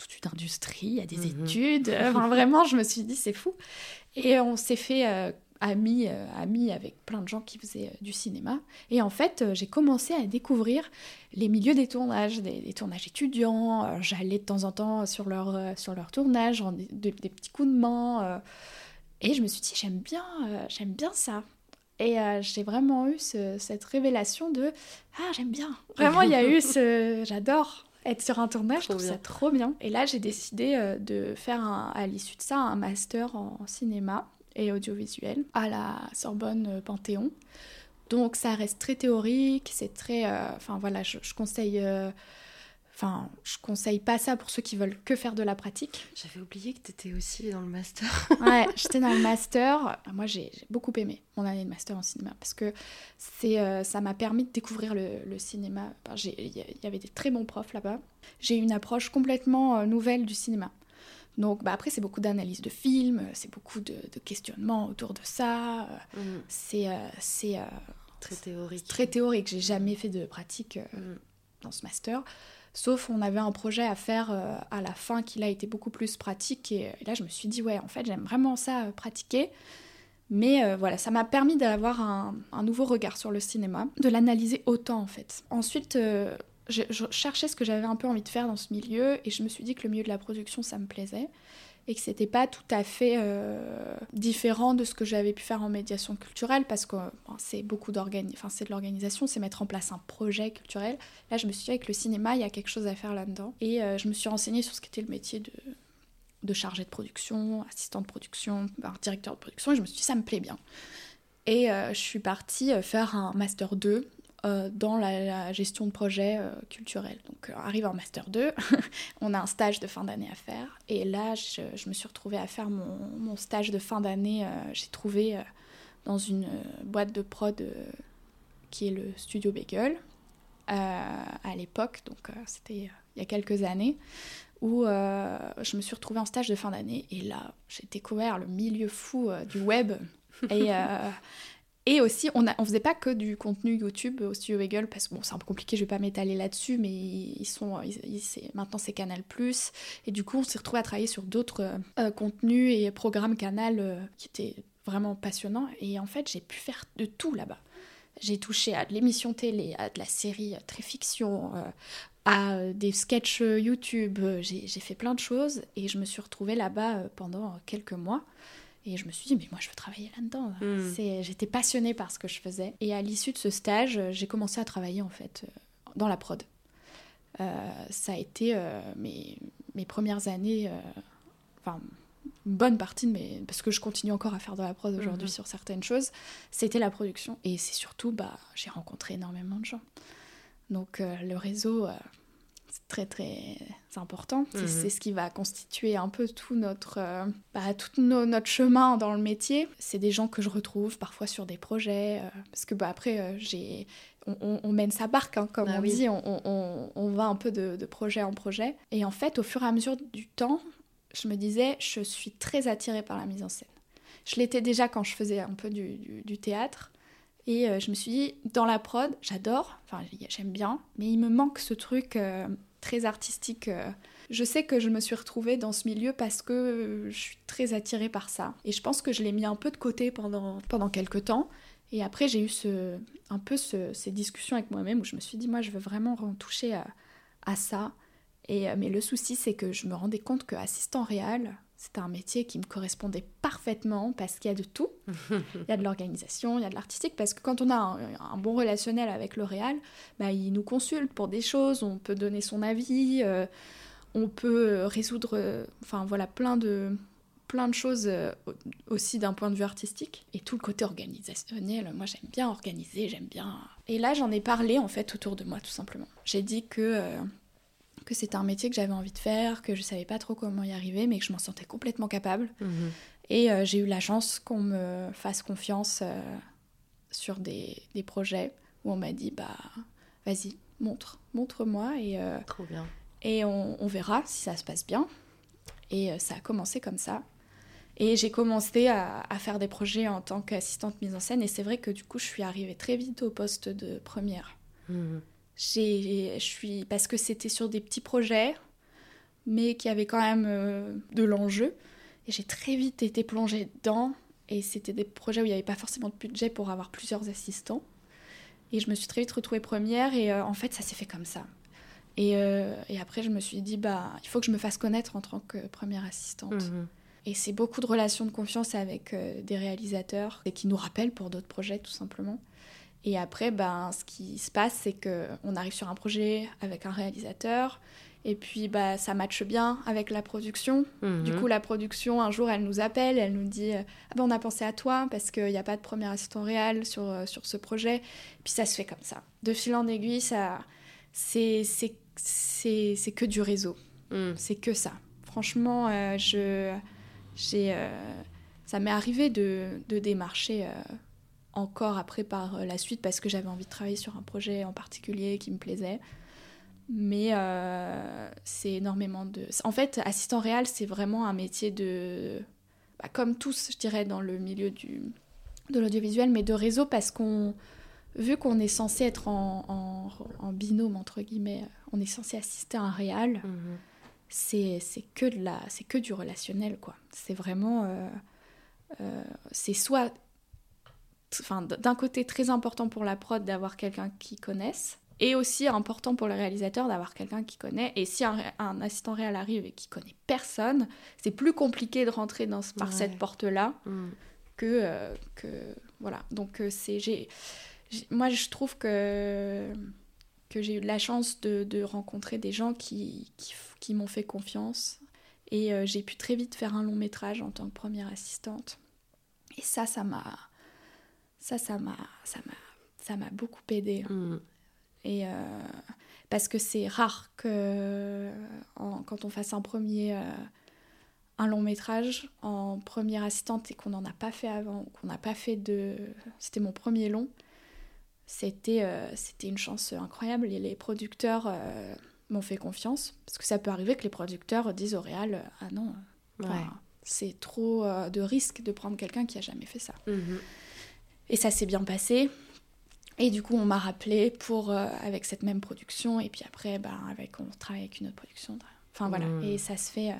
toute une industrie, il y a des mhm. études. Enfin, vraiment, je me suis dit, c'est fou. Et on s'est fait euh, amis, euh, amis avec plein de gens qui faisaient euh, du cinéma. Et en fait, j'ai commencé à découvrir les milieux des tournages, des, tournages étudiants. J'allais de temps en temps sur leur, sur leur tournage, des, des, petits coups de main. et je me suis dit, j'aime bien, j'aime bien ça. Et j'ai vraiment eu cette révélation de Ah, j'aime bien. Vraiment, il y a eu ce. J'adore être sur un tournage, je trouve ça trop bien. Et là, j'ai décidé euh, de faire à l'issue de ça un master en cinéma et audiovisuel à la Sorbonne euh, Panthéon. Donc ça reste très théorique, c'est très... Euh, enfin voilà, je, conseille Enfin, je conseille pas ça pour ceux qui veulent que faire de la pratique. J'avais oublié que tu étais aussi dans le master. ouais, j'étais dans le master. Moi, j'ai beaucoup aimé mon année de master en cinéma parce que c'est, euh, ça m'a permis de découvrir le, cinéma. Il y avait des très bons profs là-bas. J'ai eu une approche complètement euh, nouvelle du cinéma. Donc bah, après, c'est beaucoup d'analyse de films, c'est beaucoup de, questionnements autour de ça. Mm. C'est, c'est très théorique. Très théorique. J'ai jamais fait de pratique mm. dans ce master. Sauf on avait un projet à faire euh, à la fin qui a été beaucoup plus pratique. Et, là, je me suis dit, ouais, en fait, j'aime vraiment ça, euh, pratiquer. Mais euh, voilà, ça m'a permis d'avoir un, nouveau regard sur le cinéma, de l'analyser autant en fait. Ensuite, je, cherchais ce que j'avais un peu envie de faire dans ce milieu et je me suis dit que le milieu de la production, ça me plaisait et que c'était pas tout à fait euh, différent de ce que j'avais pu faire en médiation culturelle parce que c'est beaucoup d'organisation, enfin c'est de l'organisation, c'est mettre en place un projet culturel. Là, je me suis dit avec le cinéma, il y a quelque chose à faire là-dedans et euh, je me suis renseignée sur ce qu'était le métier de chargé de production, assistant de production, directeur de production et je me suis dit ça me plaît bien. Et euh, je suis partie faire un master 2 euh, dans la, gestion de projets euh, culturels. Donc, euh, arrive en Master 2, on a un stage de fin d'année à faire. Et là, je, me suis retrouvée à faire mon, mon stage de fin d'année. J'ai trouvé dans une boîte de prod qui est le Studio Bagel à l'époque, donc c'était il y a quelques années, où je me suis retrouvée en stage de fin d'année. Et là, j'ai découvert le milieu fou du web. Et, et aussi, on ne on faisait pas que du contenu YouTube au Studio Wiggle, parce que bon, c'est un peu compliqué, je vais pas m'étaler là-dessus, mais ils sont, maintenant c'est Canal+, et du coup on s'est retrouvé à travailler sur d'autres euh, contenus et programmes Canal euh, qui étaient vraiment passionnants, et en fait j'ai pu faire de tout là-bas. J'ai touché à de l'émission télé, à de la série très fiction, euh, à des sketchs YouTube, j'ai fait plein de choses, et je me suis retrouvée là-bas pendant quelques mois. Et je me suis dit, mais moi, je veux travailler là-dedans. Hmm. J'étais passionnée par ce que je faisais. Et à l'issue de ce stage, j'ai commencé à travailler, en fait, euh, dans la prod. Euh, ça a été euh, mes, mes, premières années, enfin, une bonne partie de mes... Parce que je continue encore à faire de la prod aujourd'hui mhm. sur certaines choses. C'était la production. Et c'est surtout, bah, j'ai rencontré énormément de gens. Donc, le réseau très très important. Mhm. C'est ce qui va constituer un peu tout notre, euh, bah, tout notre chemin dans le métier. C'est des gens que je retrouve parfois sur des projets, euh, parce que bah, après, euh, j'ai, on, mène sa barque, hein, comme ah on dit, on, on, va un peu de, projet en projet. Et en fait, au fur et à mesure du temps, je me disais, je suis très attirée par la mise en scène. Je l'étais déjà quand je faisais un peu du, du théâtre. Et je me suis dit, dans la prod, j'adore, enfin j'aime bien, mais il me manque ce truc très artistique. Euh. Je sais que je me suis retrouvée dans ce milieu parce que je suis très attirée par ça. Et je pense que je l'ai mis un peu de côté pendant, pendant quelques temps. Et après, j'ai eu ce, un peu ces discussions avec moi-même où je me suis dit, moi, je veux vraiment toucher à, ça. Et, mais le souci, c'est que je me rendais compte que assistant réel, c'était un métier qui me correspondait parfaitement parce qu'il y a de tout. il y a de l'organisation, il y a de l'artistique, parce que quand on a un, bon relationnel avec le réal, bah, il nous consulte pour des choses, on peut donner son avis, euh, on peut résoudre euh, enfin voilà, plein de, plein de choses euh, aussi d'un point de vue artistique. Et tout le côté organisationnel, moi j'aime bien organiser, j'aime bien... Et là j'en ai parlé en fait autour de moi tout simplement. J'ai dit que que c'était un métier que j'avais envie de faire, que je savais pas trop comment y arriver, mais que je m'en sentais complètement capable. Mhm. Et euh, j'ai eu la chance qu'on me fasse confiance euh, sur des, des, projets où on m'a dit bah vas-y, montre, montre-moi et euh, trop bien. Et on, on, verra si ça se passe bien. Et ça a commencé comme ça. Et j'ai commencé à, à, faire des projets en tant qu'assistante mise en scène. Et c'est vrai que du coup, je suis arrivée très vite au poste de première. Mhm je suis parce que c'était sur des petits projets, mais qui avaient quand même euh, de l'enjeu. Et j'ai très vite été plongée dedans. Et c'était des projets où il n'y avait pas forcément de budget pour avoir plusieurs assistants. Et je me suis très vite retrouvée première. Et euh, en fait, ça s'est fait comme ça. Et, euh, et, après, je me suis dit, bah, il faut que je me fasse connaître en tant que première assistante. Mhm. Et c'est beaucoup de relations de confiance avec des réalisateurs et qui nous rappellent pour d'autres projets, tout simplement. Et après, ben, ce qui se passe, c'est qu'on arrive sur un projet avec un réalisateur, et puis bah, ça matche bien avec la production. Mhm. Du coup, la production, un jour, elle nous appelle, elle nous dit ah ben, On a pensé à toi parce qu'il n'y a pas de premier assistant réel sur, euh, sur ce projet. Puis ça se fait comme ça. De fil en aiguille, ça, c'est, c'est que du réseau. Mm. C'est que ça. Franchement, euh, je, j'ai, euh, ça m'est arrivé de, de démarcher euh, encore après par euh, la suite parce que j'avais envie de travailler sur un projet en particulier qui me plaisait. Mais euh, c'est énormément de... En fait, assistant réel, c'est vraiment un métier de... bah, comme tous, je dirais, dans le milieu du, de l'audiovisuel, mais de réseau parce qu'on... Vu qu'on est censé être en, en- en binôme, entre guillemets, on est censé assister à un réal, Mhm. c'est que de la c'est que du relationnel quoi c'est vraiment euh, euh, c'est soit enfin d'un côté très important pour la prod d'avoir quelqu'un qui connaisse et aussi important pour le réalisateur d'avoir quelqu'un qui connaît et si un, assistant réel arrive et qui connaît personne c'est plus compliqué de rentrer dans par Ouais. cette porte là Mm. que, euh, que voilà donc euh, c'est j'ai moi je trouve que que j'ai eu de la chance de, de rencontrer des gens qui, qui m'ont fait confiance et euh, j'ai pu très vite faire un long métrage en tant que première assistante et ça ça m'a ça ça m'a ça m'a ça m'a beaucoup aidé Mm. et euh, parce que c'est rare que en- quand on fasse un premier euh, un long métrage en première assistante et qu'on n'en a pas fait avant, qu'on n'a pas fait de. C'était mon premier long. C'était euh, c'était une chance incroyable et les producteurs m'ont fait confiance parce que ça peut arriver que les producteurs disent au réal ah non Ouais. c'est trop de risque de prendre quelqu'un qui a jamais fait ça. Mhm. Et ça s'est bien passé. Et du coup, on m'a rappelé pour euh, avec cette même production. Et puis après, bah, avec, on travaille avec une autre production. Enfin voilà. Mm. Et ça se fait, euh,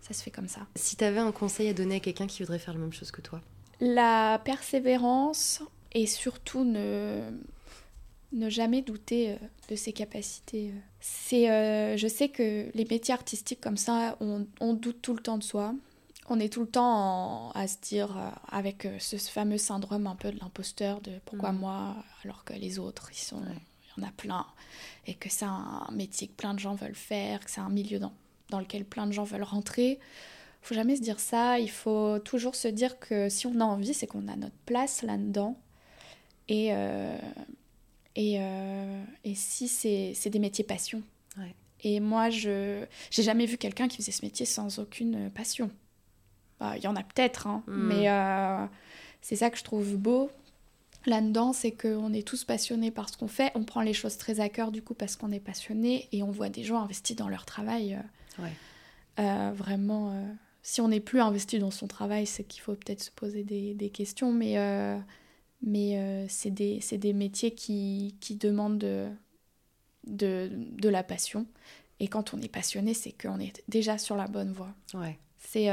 ça se fait comme ça. Si tu avais un conseil à donner à quelqu'un qui voudrait faire la même chose que toi? La persévérance et surtout ne ne jamais douter euh, de ses capacités. C'est, euh, je sais que les métiers artistiques comme ça, on, on doute tout le temps de soi. On est tout le temps en- à se dire, euh, avec euh, ce fameux syndrome un peu de l'imposteur, de pourquoi Mhm. moi, alors que les autres, ils sont, Ouais. il y en a plein, et que c'est un métier que plein de gens veulent faire, que c'est un milieu dans, dans lequel plein de gens veulent rentrer. faut jamais se dire ça. Il faut toujours se dire que si on a envie, c'est qu'on a notre place là-dedans. Et, euh, et, euh, et si c'est c'est des métiers passion. Ouais. Et moi, je j'ai jamais vu quelqu'un qui faisait ce métier sans aucune passion. Bah, Il y en a peut-être, hein, Mm. mais euh, c'est ça que je trouve beau là-dedans, c'est qu'on est tous passionnés par ce qu'on fait. On prend les choses très à cœur du coup parce qu'on est passionné et on voit des gens investis dans leur travail. euh, Ouais. euh, vraiment, euh, si on n'est plus investi dans son travail, c'est qu'il faut peut-être se poser des, des questions, mais, euh, mais c'est des, des métiers qui, qui demandent de, de, de la passion. Et quand on est passionné, c'est qu'on est déjà sur la bonne voie. Ouais. C'est,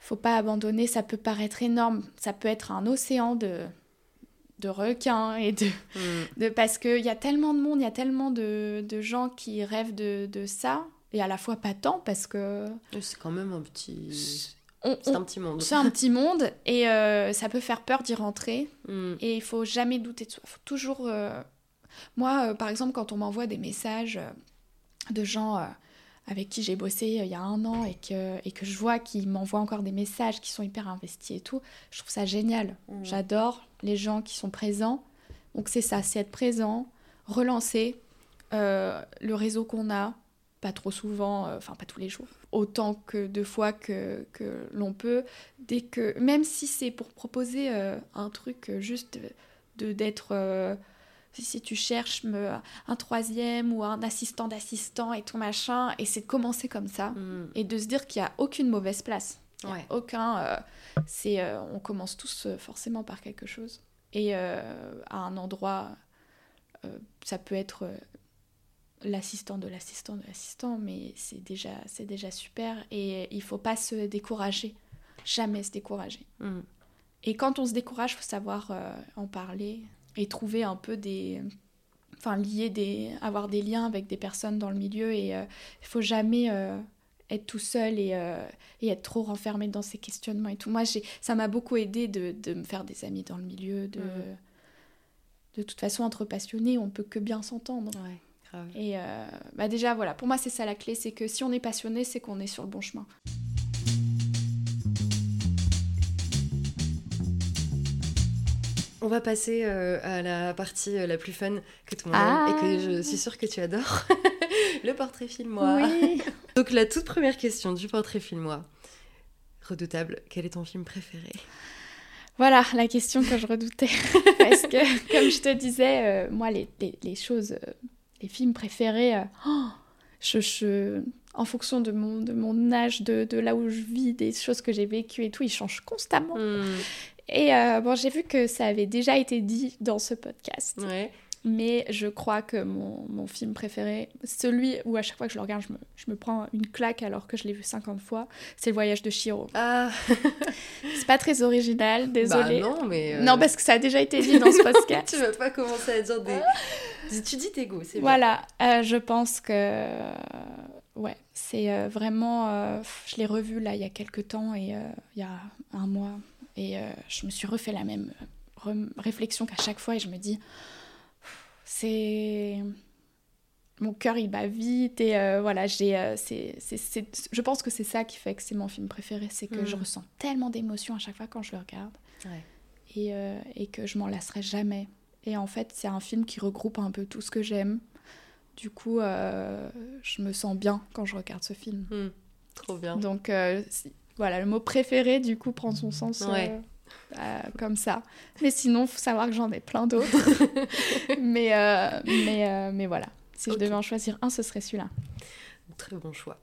faut pas abandonner. Ça peut paraître énorme. Ça peut être un océan de, de requins et de, Mm. de parce qu'il y a tellement de monde, il y a tellement de, de gens qui rêvent de, de ça. Et à la fois pas tant parce que C'est quand même un petit. C'est un petit monde. c'est un petit monde et euh, ça peut faire peur d'y rentrer. Mm. Et il faut jamais douter de soi. faut toujours. euh, Moi, euh, par exemple, quand on m'envoie des messages de gens avec qui j'ai bossé euh, il y a un an et que, et que je vois qu'ils m'envoient encore des messages qui sont hyper investis et tout, je trouve ça génial. Mm. J'adore les gens qui sont présents. Donc c'est ça, c'est être présent, relancer euh, le réseau qu'on a, pas trop souvent, euh, enfin pas tous les jours, autant que de fois que, que l'on peut, dès que, même si c'est pour proposer euh, un truc juste de d'être, si, tu cherches me- un troisième ou un assistant d'assistant et tout machin, et c'est de commencer comme ça, Mm. et de se dire qu'il n'y a aucune mauvaise place. Ouais. Aucun. euh, c'est, euh, on commence tous euh, forcément par quelque chose. Et à un endroit, ça peut être l'assistant de l'assistant de l'assistant, mais c'est déjà, c'est déjà super. Et il faut pas se décourager. Jamais se décourager. Mm. Et quand on se décourage, il faut savoir en parler et trouver un peu des. Enfin, lier des. avoir des liens avec des personnes dans le milieu. Et euh, il faut jamais euh, être tout seul et, euh, et être trop renfermé dans ses questionnements et tout. Moi, j'ai, ça m'a beaucoup aidé de, de me faire des amis dans le milieu. De, Mhm. de toute façon, entre passionnés, on peut que bien s'entendre. Ouais, grave. Et euh, bah déjà, voilà, pour moi, c'est ça la clé c'est que si on est passionné, c'est qu'on est sur le bon chemin. On va passer euh, à la partie euh, la plus fun que tout le monde Ah. aime et que je suis sûre que tu adores. Le portrait filmois. Oui. Donc la toute première question du portrait filmois. Redoutable, quel est ton film préféré? Voilà la question que je redoutais. Parce que, comme je te disais, euh, moi, les, les- les choses, euh, les films préférés, euh, oh, je, je- en fonction de mon, de mon âge, de, de là où je vis, des choses que j'ai vécues et tout, ils changent constamment. Hmm, Et euh, bon, j'ai vu que ça avait déjà été dit dans ce podcast. Ouais. Mais je crois que mon, mon film préféré, celui où à chaque fois que je le regarde, je me, je me prends une claque alors que je l'ai vu 50 fois, c'est le voyage de Shiro. Ah, C'est pas très original, désolé. Bah non, mais. euh, Non, parce que ça a déjà été dit dans ce podcast. tu vas pas commencer à dire des. Dis- Tu dis tes goûts, c'est voilà, euh, je pense que. ouais, c'est vraiment. je l'ai revu là il y a quelques temps et il y a un mois. Et euh, je me suis refait la même réflexion qu'à chaque fois et je me dis. C'est. Mon cœur il bat vite et euh, voilà, j'ai. euh, c'est, Je pense que c'est ça qui fait que c'est mon film préféré, c'est que je ressens tellement d'émotions à chaque fois quand je le regarde. Ouais. et, euh, et que je m'en lasserai jamais. Et en fait, c'est un film qui regroupe un peu tout ce que j'aime. Du coup, je me sens bien quand je regarde ce film. Hmm, Trop bien. Donc, euh, voilà, le mot préféré, du coup, prend son sens euh, Ouais. euh, comme ça. Mais sinon, faut savoir que j'en ai plein d'autres. mais, euh, mais, mais voilà, si je devais en choisir un, ce serait celui-là. Très bon choix.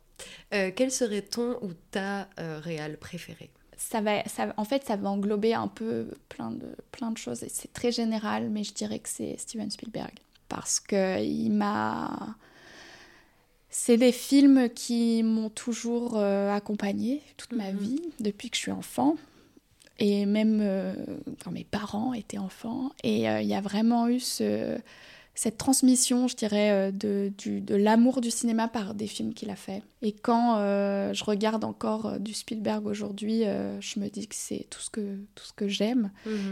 Quel serait ton ou ta réal préféré? Ça va, ça, en fait, ça va englober un peu plein de, plein de choses. C'est très général, mais je dirais que c'est Steven Spielberg. Parce que il m'a... C'est des films qui m'ont toujours euh, accompagnée toute ma Mhm. vie, depuis que je suis enfant. Et même euh, quand mes parents étaient enfants. Et euh, il y a vraiment eu ce, cette transmission, je dirais, de, du- de l'amour du cinéma par des films qu'il a fait. Et quand euh, je regarde encore du Spielberg aujourd'hui, euh, je me dis que c'est tout ce que, tout ce que j'aime.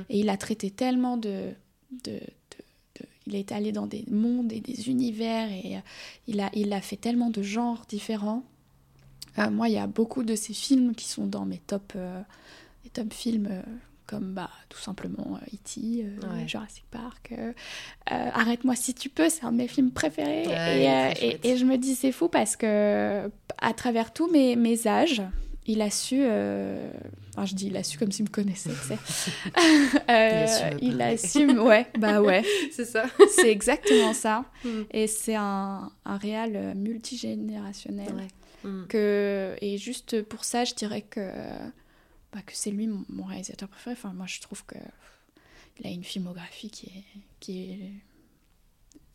Et il a traité tellement de- Il est allé dans des mondes et des univers et euh, il, a, il a fait tellement de genres différents. Euh, moi, il y a beaucoup de ces films qui sont dans mes top, euh, mes top films, euh, comme bah, tout simplement E.T., Ouais. Jurassic Park. Arrête-moi si tu peux, c'est un de mes films préférés. Ouais, et, et- et je me dis, c'est fou parce que à travers tous mes, mes âges, il a su. euh, enfin, je dis il a su comme s'il me connaissait, tu sais. Euh, il su. Ouais, bah ouais. C'est ça. C'est exactement ça. Mm. Et c'est un, un réal multigénérationnel. Ouais. Hmm. Que, et juste pour ça, je dirais que, bah, que c'est lui mon, mon réalisateur préféré. Enfin, moi, je trouve que il a une filmographie qui est, qui est,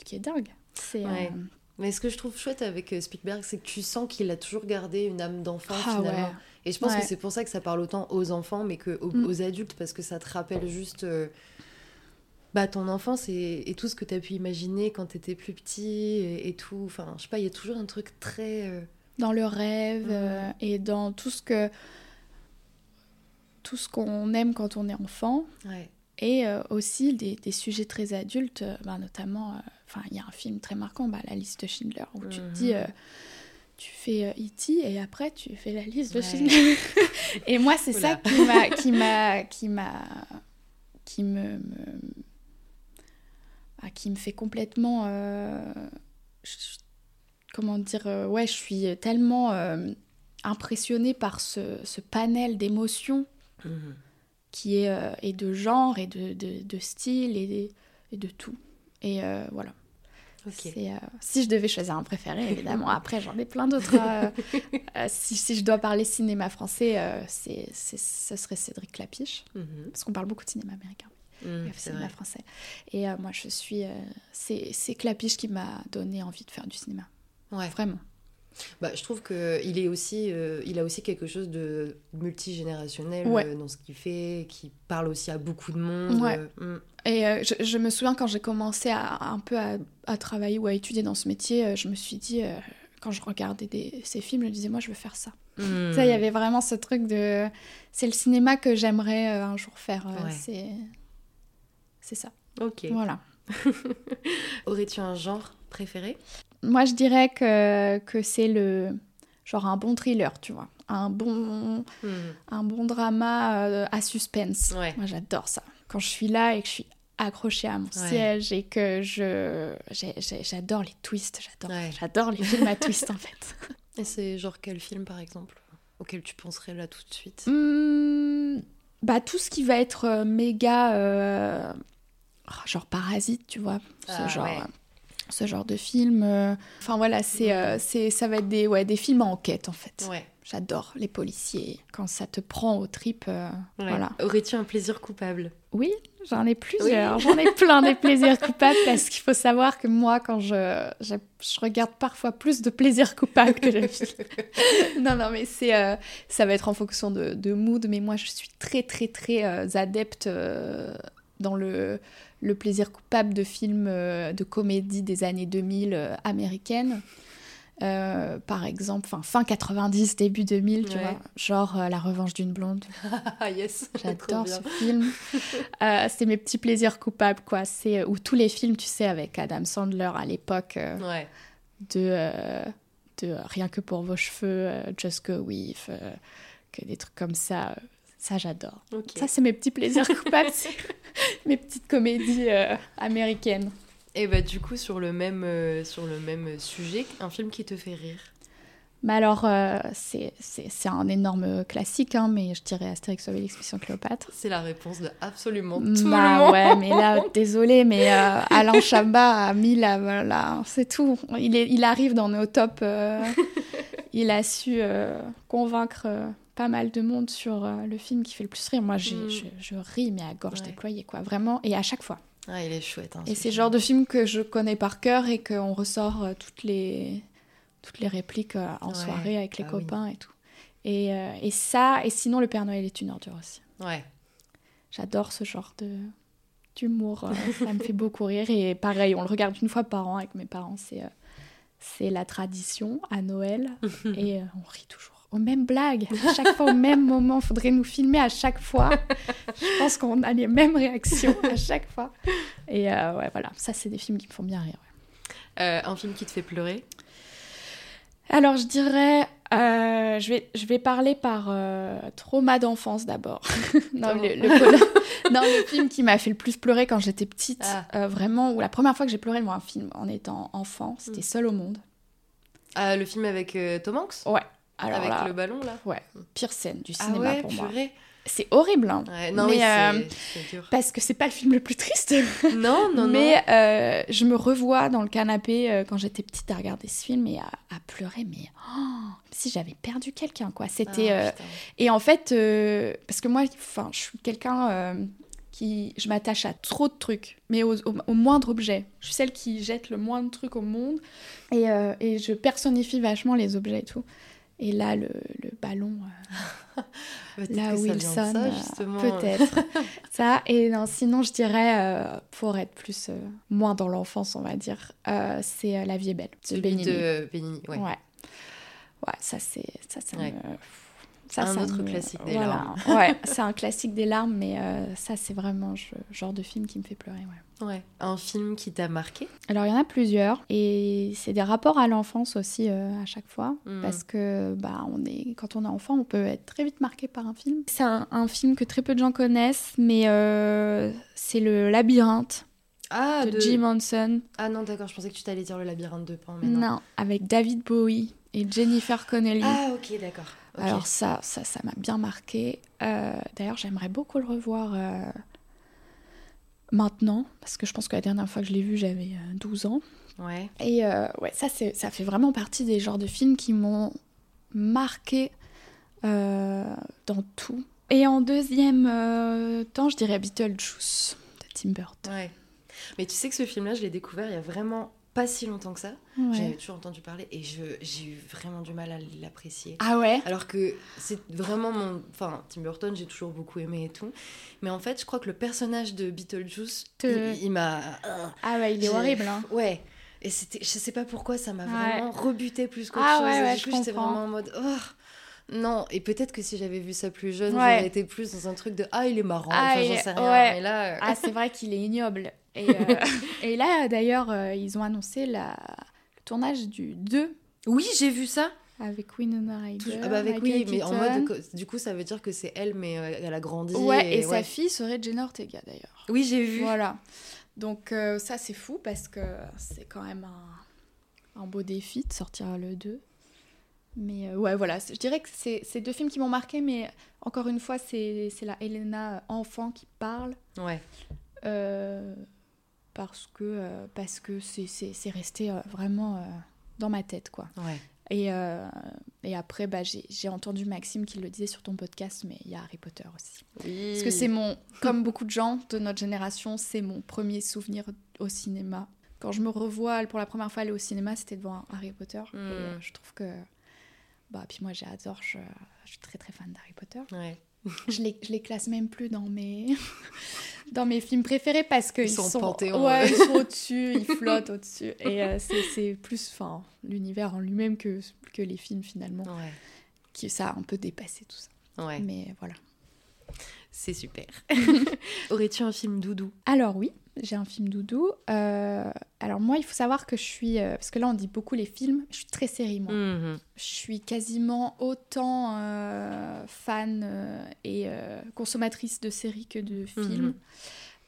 qui est dingue. C'est, Ouais. euh, Mais ce que je trouve chouette avec euh, Spielberg, c'est que tu sens qu'il a toujours gardé une âme d'enfant ah finalement. ouais. Et je pense Ouais. que c'est pour ça que ça parle autant aux enfants, mais que aux, Mm. aux adultes, parce que ça te rappelle juste euh, bah, ton enfance et, et tout ce que tu as pu imaginer quand tu étais plus petit et, et tout. Enfin, je sais pas, il y a toujours un truc très. euh, dans le rêve euh, et dans tout ce que tout ce qu'on aime quand on est enfant Ouais. et aussi des, des sujets très adultes bah, notamment enfin il y a un film très marquant bah, la liste de Schindler où tu te Mhm. dis euh, tu fais euh, E.T. et après tu fais la liste de Ouais. Schindler et moi c'est ça qui m'a qui m'a qui m'a qui me, me- ah, qui me fait complètement euh, je- comment dire ouais je suis tellement euh, impressionnée par ce, ce panel d'émotions Mhm. qui est euh, et de genre et de, de, de style et, de- et de tout et voilà Euh, si je devais choisir un préféré, évidemment. Après, j'en ai plein d'autres. euh, euh, si, si je dois parler cinéma français, euh, c'est, ce serait Cédric Clapiche. Mhm. Parce qu'on parle beaucoup de cinéma américain, Mhm, bref, cinéma vrai. français. Et moi, je suis. c'est, c'est Clapiche qui m'a donné envie de faire du cinéma. Ouais. Vraiment. Bah, je trouve que il est aussi, euh, il a aussi quelque chose de multigénérationnel Ouais. euh, dans ce qu'il fait, qui parle aussi à beaucoup de monde. Ouais. euh, mm. Et je, je me souviens quand j'ai commencé à, un peu à, à travailler ou à étudier dans ce métier, je me suis dit, quand je regardais des- ces films, je me disais, moi, je veux faire ça. Mm. Ça, il y avait vraiment ce truc de. C'est le cinéma que j'aimerais un jour faire. Ouais. C'est. C'est ça. Ok. Voilà. Aurais-tu un genre préféré? Moi, je dirais que, que c'est le. Genre un bon thriller, tu vois. Un bon, Mm. un bon drama euh, à suspense. Ouais. Moi, j'adore ça. Quand je suis là et que je suis accrochée à mon Ouais. siège et que je j'adore les twists, j'adore Ouais. j'adore les films à twist en fait. Et c'est genre quel film par exemple auquel tu penserais là tout de suite? Hmm, bah tout ce qui va être euh, méga euh, oh, genre parasite, tu vois, ce Ah, genre ouais. Ce genre de film. euh, Enfin voilà, c'est euh, c'est ça va être des ouais des films en enquête en fait. Ouais. J'adore les policiers quand ça te prend aux tripes. euh, Voilà. Aurais-tu un plaisir coupable? Oui, j'en ai plusieurs. J'en ai plein des plaisirs coupables parce qu'il faut savoir que moi, quand je, je, je regarde parfois plus de plaisirs coupables que de films. non, non, mais c'est, euh, ça va être en fonction de, de mood. Mais moi, je suis très, très, très adepte dans le, le plaisir coupable de films euh, de comédie des années 2000 euh, américaines. Euh, par exemple, fin, fin 90, début 2000, tu Ouais. vois, genre euh, La revanche d'une blonde. Yes J'adore ce film. Euh, c'est mes petits plaisirs coupables, quoi. C'est où tous les films, tu sais, avec Adam Sandler à l'époque Ouais. de, de Rien que pour vos cheveux, Just Go With, que des trucs comme ça. Ça, j'adore. Ça, c'est mes petits plaisirs coupables, c'est mes petites comédies euh, américaines. Et bah du coup sur le même euh, sur le même sujet, un film qui te fait rire? Mais alors, euh, c'est c'est- c'est un énorme classique, hein, mais je dirais Astérix Obélix Mission Cléopâtre. C'est la réponse de absolument tout le Bah monde. ouais, mais là, désolé, mais euh, Alain Chabat a mis la, voilà, c'est tout. Il, est, il arrive dans nos tops. euh, il a su euh, convaincre euh, pas mal de monde sur euh, le film qui fait le plus rire. Moi, j'ai- Mm. je, je ris, mais à gorge Ouais. déployée, quoi, vraiment, et à chaque fois. Ah, il est chouette. Hein, Et ce c'est le genre de film que je connais par cœur et qu'on ressort euh, toutes les toutes les répliques euh, en Ouais, soirée avec les oui. copains et tout. Et, et ça, et sinon, le Père Noël est une ordure aussi. Ouais. J'adore ce genre de d'humour, ça me fait beaucoup rire. Et pareil, on le regarde une fois par an avec mes parents, c'est c'est la tradition à Noël. et on rit toujours. Aux mêmes blagues, à chaque fois au même moment. Faudrait nous filmer à chaque fois. Je pense qu'on a les mêmes réactions à chaque fois. Et euh, ouais, voilà, ça c'est des films qui me font bien rire. ouais. Euh, un film qui te fait pleurer? Alors je dirais, euh, je, vais, je vais parler par trauma d'enfance d'abord. non, le, le- non, le film qui m'a fait le plus pleurer quand j'étais petite, Ah. vraiment, ou la première fois que j'ai pleuré devant un film en étant enfant, c'était Mm. Seul au monde. Ah, le film avec Tom Hanks? Ouais. Alors Avec là, le ballon là ouais, pire scène du Ah cinéma ouais, pour moi. C'est horrible, hein, Ouais, non, Mais, mais, euh, dur. parce que c'est pas le film le plus triste. Non, non, mais euh, je me revois dans le canapé euh, quand j'étais petite à regarder ce film et à, à pleurer, mais oh, si j'avais perdu quelqu'un, quoi. non. C'était. Ah. Et en fait, parce que moi, enfin, je suis quelqu'un qui. Je m'attache à trop de trucs, mais au, au- au moindre objet. Je suis celle qui jette le moins de trucs au monde. Et, euh, et je personnifie vachement les objets et tout. Et là, le, le ballon, euh, là, de Wilson, ça, euh, peut-être. ça. Et non, sinon, je dirais, euh, pour être plus. euh, moins dans l'enfance, on va dire, c'est La vie est belle. de Benigni. de Benigni, ouais. Ouais. Ouais, ça c'est ça ça Ouais. me ça, Un autre classique des voilà. larmes. ouais, c'est un classique des larmes, mais euh, ça c'est vraiment le genre de film qui me fait pleurer. Ouais. Ouais. Un film qui t'a marqué? Alors il y en a plusieurs et c'est des rapports à l'enfance aussi euh, à chaque fois Mm. parce que bah on est quand on est enfant on peut être très vite marqué par un film. C'est un, un film que très peu de gens connaissent, mais euh, c'est le Labyrinthe Ah, de, Jim Henson. Ah non, d'accord, je pensais que tu t'allais dire le labyrinthe de Pan, mais non. Non, avec David Bowie et Jennifer Connelly. Ah, ok, d'accord. Alors ça, ça, ça m'a bien marqué. Euh, D'ailleurs, j'aimerais beaucoup le revoir euh, maintenant, parce que je pense que la dernière fois que je l'ai vu, j'avais euh, 12 ans. Ouais. Et euh, ouais, ça, ça fait vraiment partie des genres de films qui m'ont marqué euh, dans tout. Et en deuxième euh, temps, je dirais Beetlejuice de Tim Burton. Ouais. Mais tu sais que ce film-là, je l'ai découvert il y a vraiment pas si longtemps que ça. Ouais. J'avais toujours entendu parler et j'ai eu vraiment du mal à l'apprécier. Ah ouais? Alors que c'est vraiment mon. Enfin, Tim Burton, j'ai toujours beaucoup aimé et tout. Mais en fait, je crois que le personnage de Beetlejuice, Te- il, il m'a. Ah ouais, il est horrible. Hein. Ouais. Et c'était, je sais pas pourquoi, ça m'a Ouais. vraiment rebuté plus qu'autre Ah chose. ouais, ouais, du coup, j'étais vraiment en mode. oh, non, et peut-être que si j'avais vu ça plus jeune, Ouais. j'aurais été plus dans un truc de Ah, il est marrant. Ah, enfin, j'en sais rien. ouais. Mais là. euh, Ah, c'est vrai qu'il est ignoble. Et, euh, et là, d'ailleurs, euh, ils ont annoncé la... le tournage du 2 Oui, j'ai vu ça. Avec Winona Ryder. Ah bah avec oui, mais en mode du coup ça veut dire que c'est elle mais euh, elle a grandi. Ouais, et, sa ouais. fille serait Jenna Ortega d'ailleurs. Oui j'ai vu. Voilà. Donc euh, ça c'est fou parce que c'est quand même un, un beau défi de sortir le 2. Mais euh, ouais voilà, je dirais que c'est deux films qui m'ont marqué, mais encore une fois c'est c'est la Helena enfant qui parle. Ouais. euh, parce que euh, parce que c'est- resté euh, vraiment euh, dans ma tête quoi. Ouais. Et, euh, et après bah, j'ai entendu Maxime qui le disait sur ton podcast, mais il y a Harry Potter aussi. Oui. Parce que c'est mon, comme beaucoup de gens de notre génération, c'est mon premier souvenir au cinéma. Quand je me revois pour la première fois aller au cinéma, c'était devant Harry Potter. Et, Mm. euh, je trouve que. Bah, puis moi, j'adore, je, je suis très très fan d'Harry Potter. Ouais. Je les, je les classe même plus dans mes, dans mes films préférés parce qu'ils Ils sont sont, panthéon, ouais, ouais. ils sont au-dessus, ils flottent au-dessus. Et euh, c'est c'est plus enfin, l'univers en lui-même que, que les films finalement. Ouais. Qui, ça a un peu dépassé tout ça. Ouais. Mais voilà. C'est super. Aurais-tu un film doudou? Alors oui, j'ai un film doudou. Euh, alors moi, il faut savoir que je suis... euh, parce que là, on dit beaucoup les films. Je suis très série, moi. Mhm. Je suis quasiment autant euh, fan et consommatrice de séries que de films. Mhm.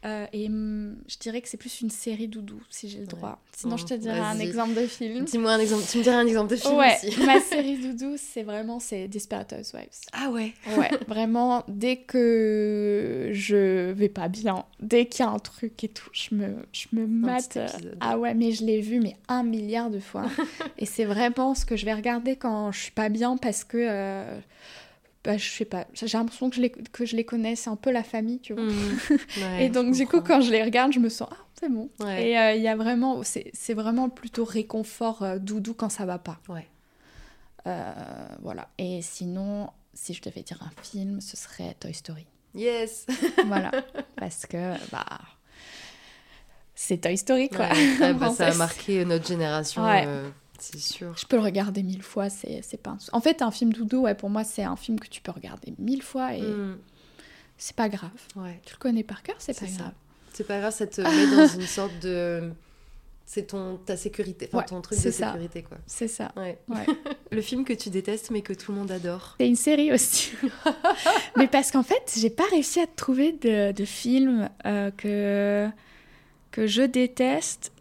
Euh, et hum, je dirais que c'est plus une série doudou, si j'ai le droit. Sinon, je te dirais un vas-y. exemple de film. Dis-moi un exemple. Tu me dirais un exemple de film Ouais, aussi. ma série doudou, c'est vraiment c'est Desperate Housewives. Ah ouais. Ouais, vraiment, dès que je vais pas bien, dès qu'il y a un truc et tout, je me, je me mate. épisode. Ah ouais, mais je l'ai vu mais un milliard de fois. et c'est vraiment ce que je vais regarder quand je suis pas bien parce que, euh, bah, je sais pas, j'ai l'impression que je les, que je les connais, c'est un peu la famille, tu vois. Ouais, et donc, du coup, quand je les regarde, je me sens, ah, c'est bon. Ouais. Et euh, il y a vraiment, c'est vraiment plutôt réconfort euh, doudou quand ça va pas. Ouais. Euh, voilà. Et sinon, si je devais dire un film, ce serait Toy Story. Yes. Voilà. Parce que, bah. C'est Toy Story, quoi. Ouais, bah, ça a marqué notre génération, Ouais. C'est sûr. Je peux le regarder mille fois, c'est pas un En fait, un film doudou, ouais, pour moi, c'est un film que tu peux regarder mille fois et Mhm. c'est pas grave. Ouais. Tu le connais par cœur, c'est pas grave. C'est pas grave, ça te met dans une sorte de. C'est ton ta sécurité, enfin Ouais, ton truc de ça. sécurité quoi. C'est ça. Ouais. Ouais. Le film que tu détestes mais que tout le monde adore. C'est une série aussi. Mais parce qu'en fait, j'ai pas réussi à trouver de, de film euh, que, que je déteste.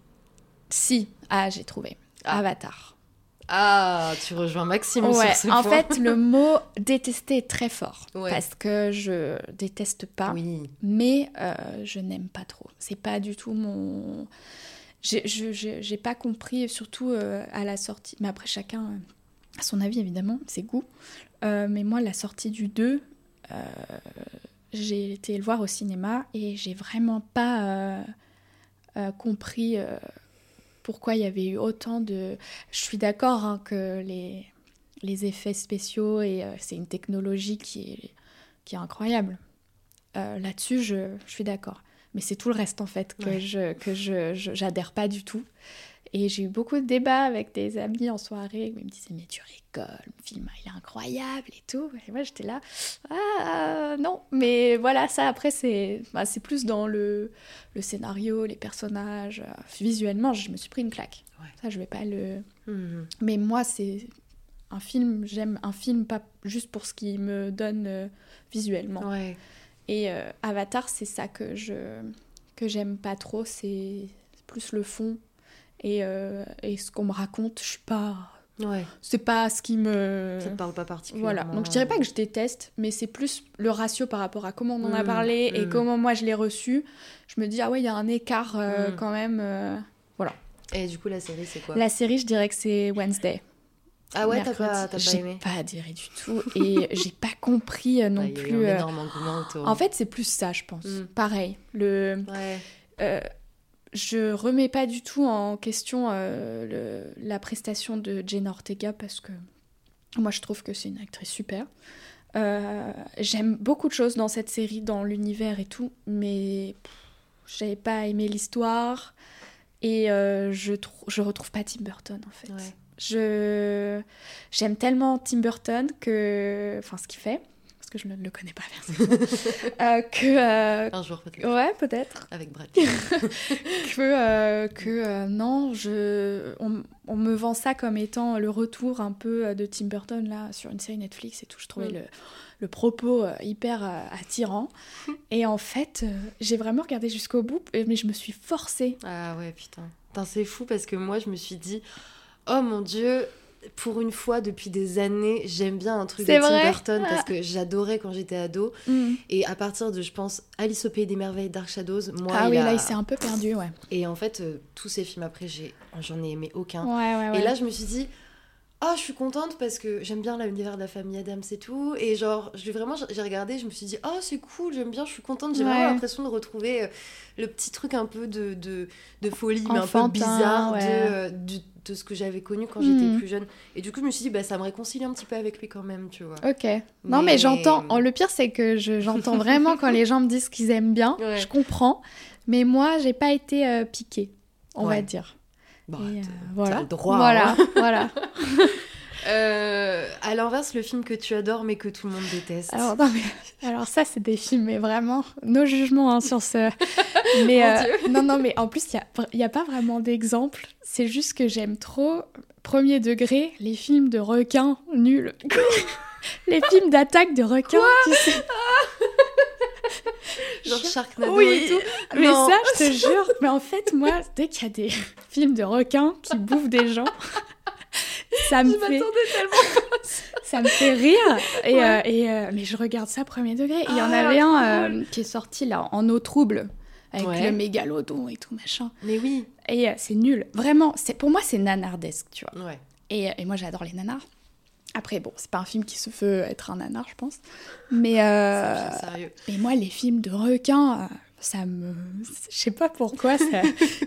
Si, ah, j'ai trouvé. Ah. Avatar. Ah, tu rejoins Maxime Ouais, sur ce en point. fait, le mot détester est très fort. Ouais. Parce que je déteste pas, Oui. mais euh, je n'aime pas trop. C'est pas du tout mon. J'ai pas compris, surtout euh, à la sortie. Mais après, chacun euh, a son avis, évidemment, ses goûts. Euh, mais moi, la sortie du 2, euh, j'ai été le voir au cinéma et j'ai vraiment pas compris pourquoi il y avait eu autant de. Je suis d'accord hein, que les, les effets spéciaux et euh, c'est une technologie qui est, qui est incroyable. Euh, Là-dessus, je, je suis d'accord. Mais c'est tout le reste en fait que Ouais. je que je je- j'adhère pas du tout. Et j'ai eu beaucoup de débats avec des amis en soirée ils me disaient mais tu rigoles, le film il est incroyable et tout. Et moi j'étais là ah non mais voilà ça après c'est bah, plus dans le le scénario, les personnages, euh, visuellement je me suis pris une claque. Ouais. Ça je vais pas le Mhm. mais moi, c'est un film, j'aime un film pas juste pour ce qu'il me donne euh, visuellement. Ouais. Et euh, Avatar, c'est ça que je que j'aime pas trop, c'est plus le fond et, euh, et ce qu'on me raconte, je suis pas Ouais. c'est pas ce qui me Ça te parle pas particulièrement. voilà. Donc je dirais pas que je déteste, mais c'est plus le ratio par rapport à comment on en a Mm, parlé et mm. comment moi je l'ai reçu. Je me dis ah ouais, il y a un écart euh, Mm. quand même euh. Et du coup la série c'est quoi? La série, je dirais que c'est Wednesday. Ah ouais, t'as pas, pas J'ai aimé pas adhéré du tout et j'ai pas compris non il y a eu plus. un énorme engouement autour. En fait, c'est plus ça, je pense. Pareil, le, Ouais. Je remets pas du tout en question euh, le- la prestation de Jane Ortega parce que moi, je trouve que c'est une actrice super. Euh, J'aime beaucoup de choses dans cette série, dans l'univers et tout, mais j'avais pas aimé l'histoire et euh, je, je retrouve pas Tim Burton en fait. Ouais. Je j'aime tellement Tim Burton que enfin ce qu'il fait que je ne le connais pas euh, que un jour peut-être. Ouais, peut-être. Avec Brad. que que non, je on, me vend ça comme étant le retour un peu de Tim Burton là sur une série Netflix et tout. Je trouvais mm. le le propos hyper attirant. Et en fait, j'ai vraiment regardé jusqu'au bout, mais je me suis forcée. Ah ouais, putain. c'est fou parce que moi, je me suis dit, oh mon dieu, pour une fois, depuis des années, j'aime bien un truc de Tim Burton parce que j'adorais quand j'étais ado. Mm. Et à partir de, je pense, Alice au Pays des Merveilles, Dark Shadows, moi. Ah oui, là, il s'est un peu perdu, ouais. Et en fait, euh, tous ces films après, j'en ai, aimé aucun. Ouais, ouais, et là, je me suis dit, oh, je suis contente parce que j'aime bien l'univers de la famille Adams et tout. Et genre, j'ai vraiment, j'ai regardé, je me suis dit, oh, c'est cool, j'aime bien, je suis contente. J'ai vraiment l'impression de retrouver euh, le petit truc un peu de, de, de folie, mais un peu bizarre de, euh, de ce que j'avais connu quand j'étais hmm. plus jeune. Et du coup, je me suis dit, bah, ça me réconcilie un petit peu avec lui quand même, tu vois. Ok. Non, mais, j'entends. Oh, le pire, c'est que j'entends vraiment quand les gens me disent qu'ils aiment bien. Je comprends. Mais moi, j'ai pas été euh, piquée, on va dire. Bah, euh, voilà. le droit. Voilà, hein. voilà. Euh, à l'inverse, le film que tu adores mais que tout le monde déteste. Alors, non, mais, alors ça, c'est des films, mais vraiment, nos jugements hein, sur ce. Mais euh, non, non, mais en plus, il n'y a, a, pas vraiment d'exemple. C'est juste que j'aime trop, premier degré, les films de requins nuls. les films d'attaque de requins. tu sais. Genre Sharknado oui, et tout. Mais ça, je te jure. Mais en fait, moi, dès qu'il y a des films de requins qui bouffent des gens, ça me fait ça me fait rire. Et, euh, et euh, mais je regarde ça premier degré. Il y en ah, avait un euh, qui est sorti là en eau trouble avec le mégalodon et tout machin. Mais oui. Et c'est nul. Vraiment c'est pour moi c'est nanardesque tu vois. Ouais. et, et moi j'adore les nanars après bon c'est pas un film qui se veut être un nanar je pense. Mais mais moi les films de requins ça me je sais pas pourquoi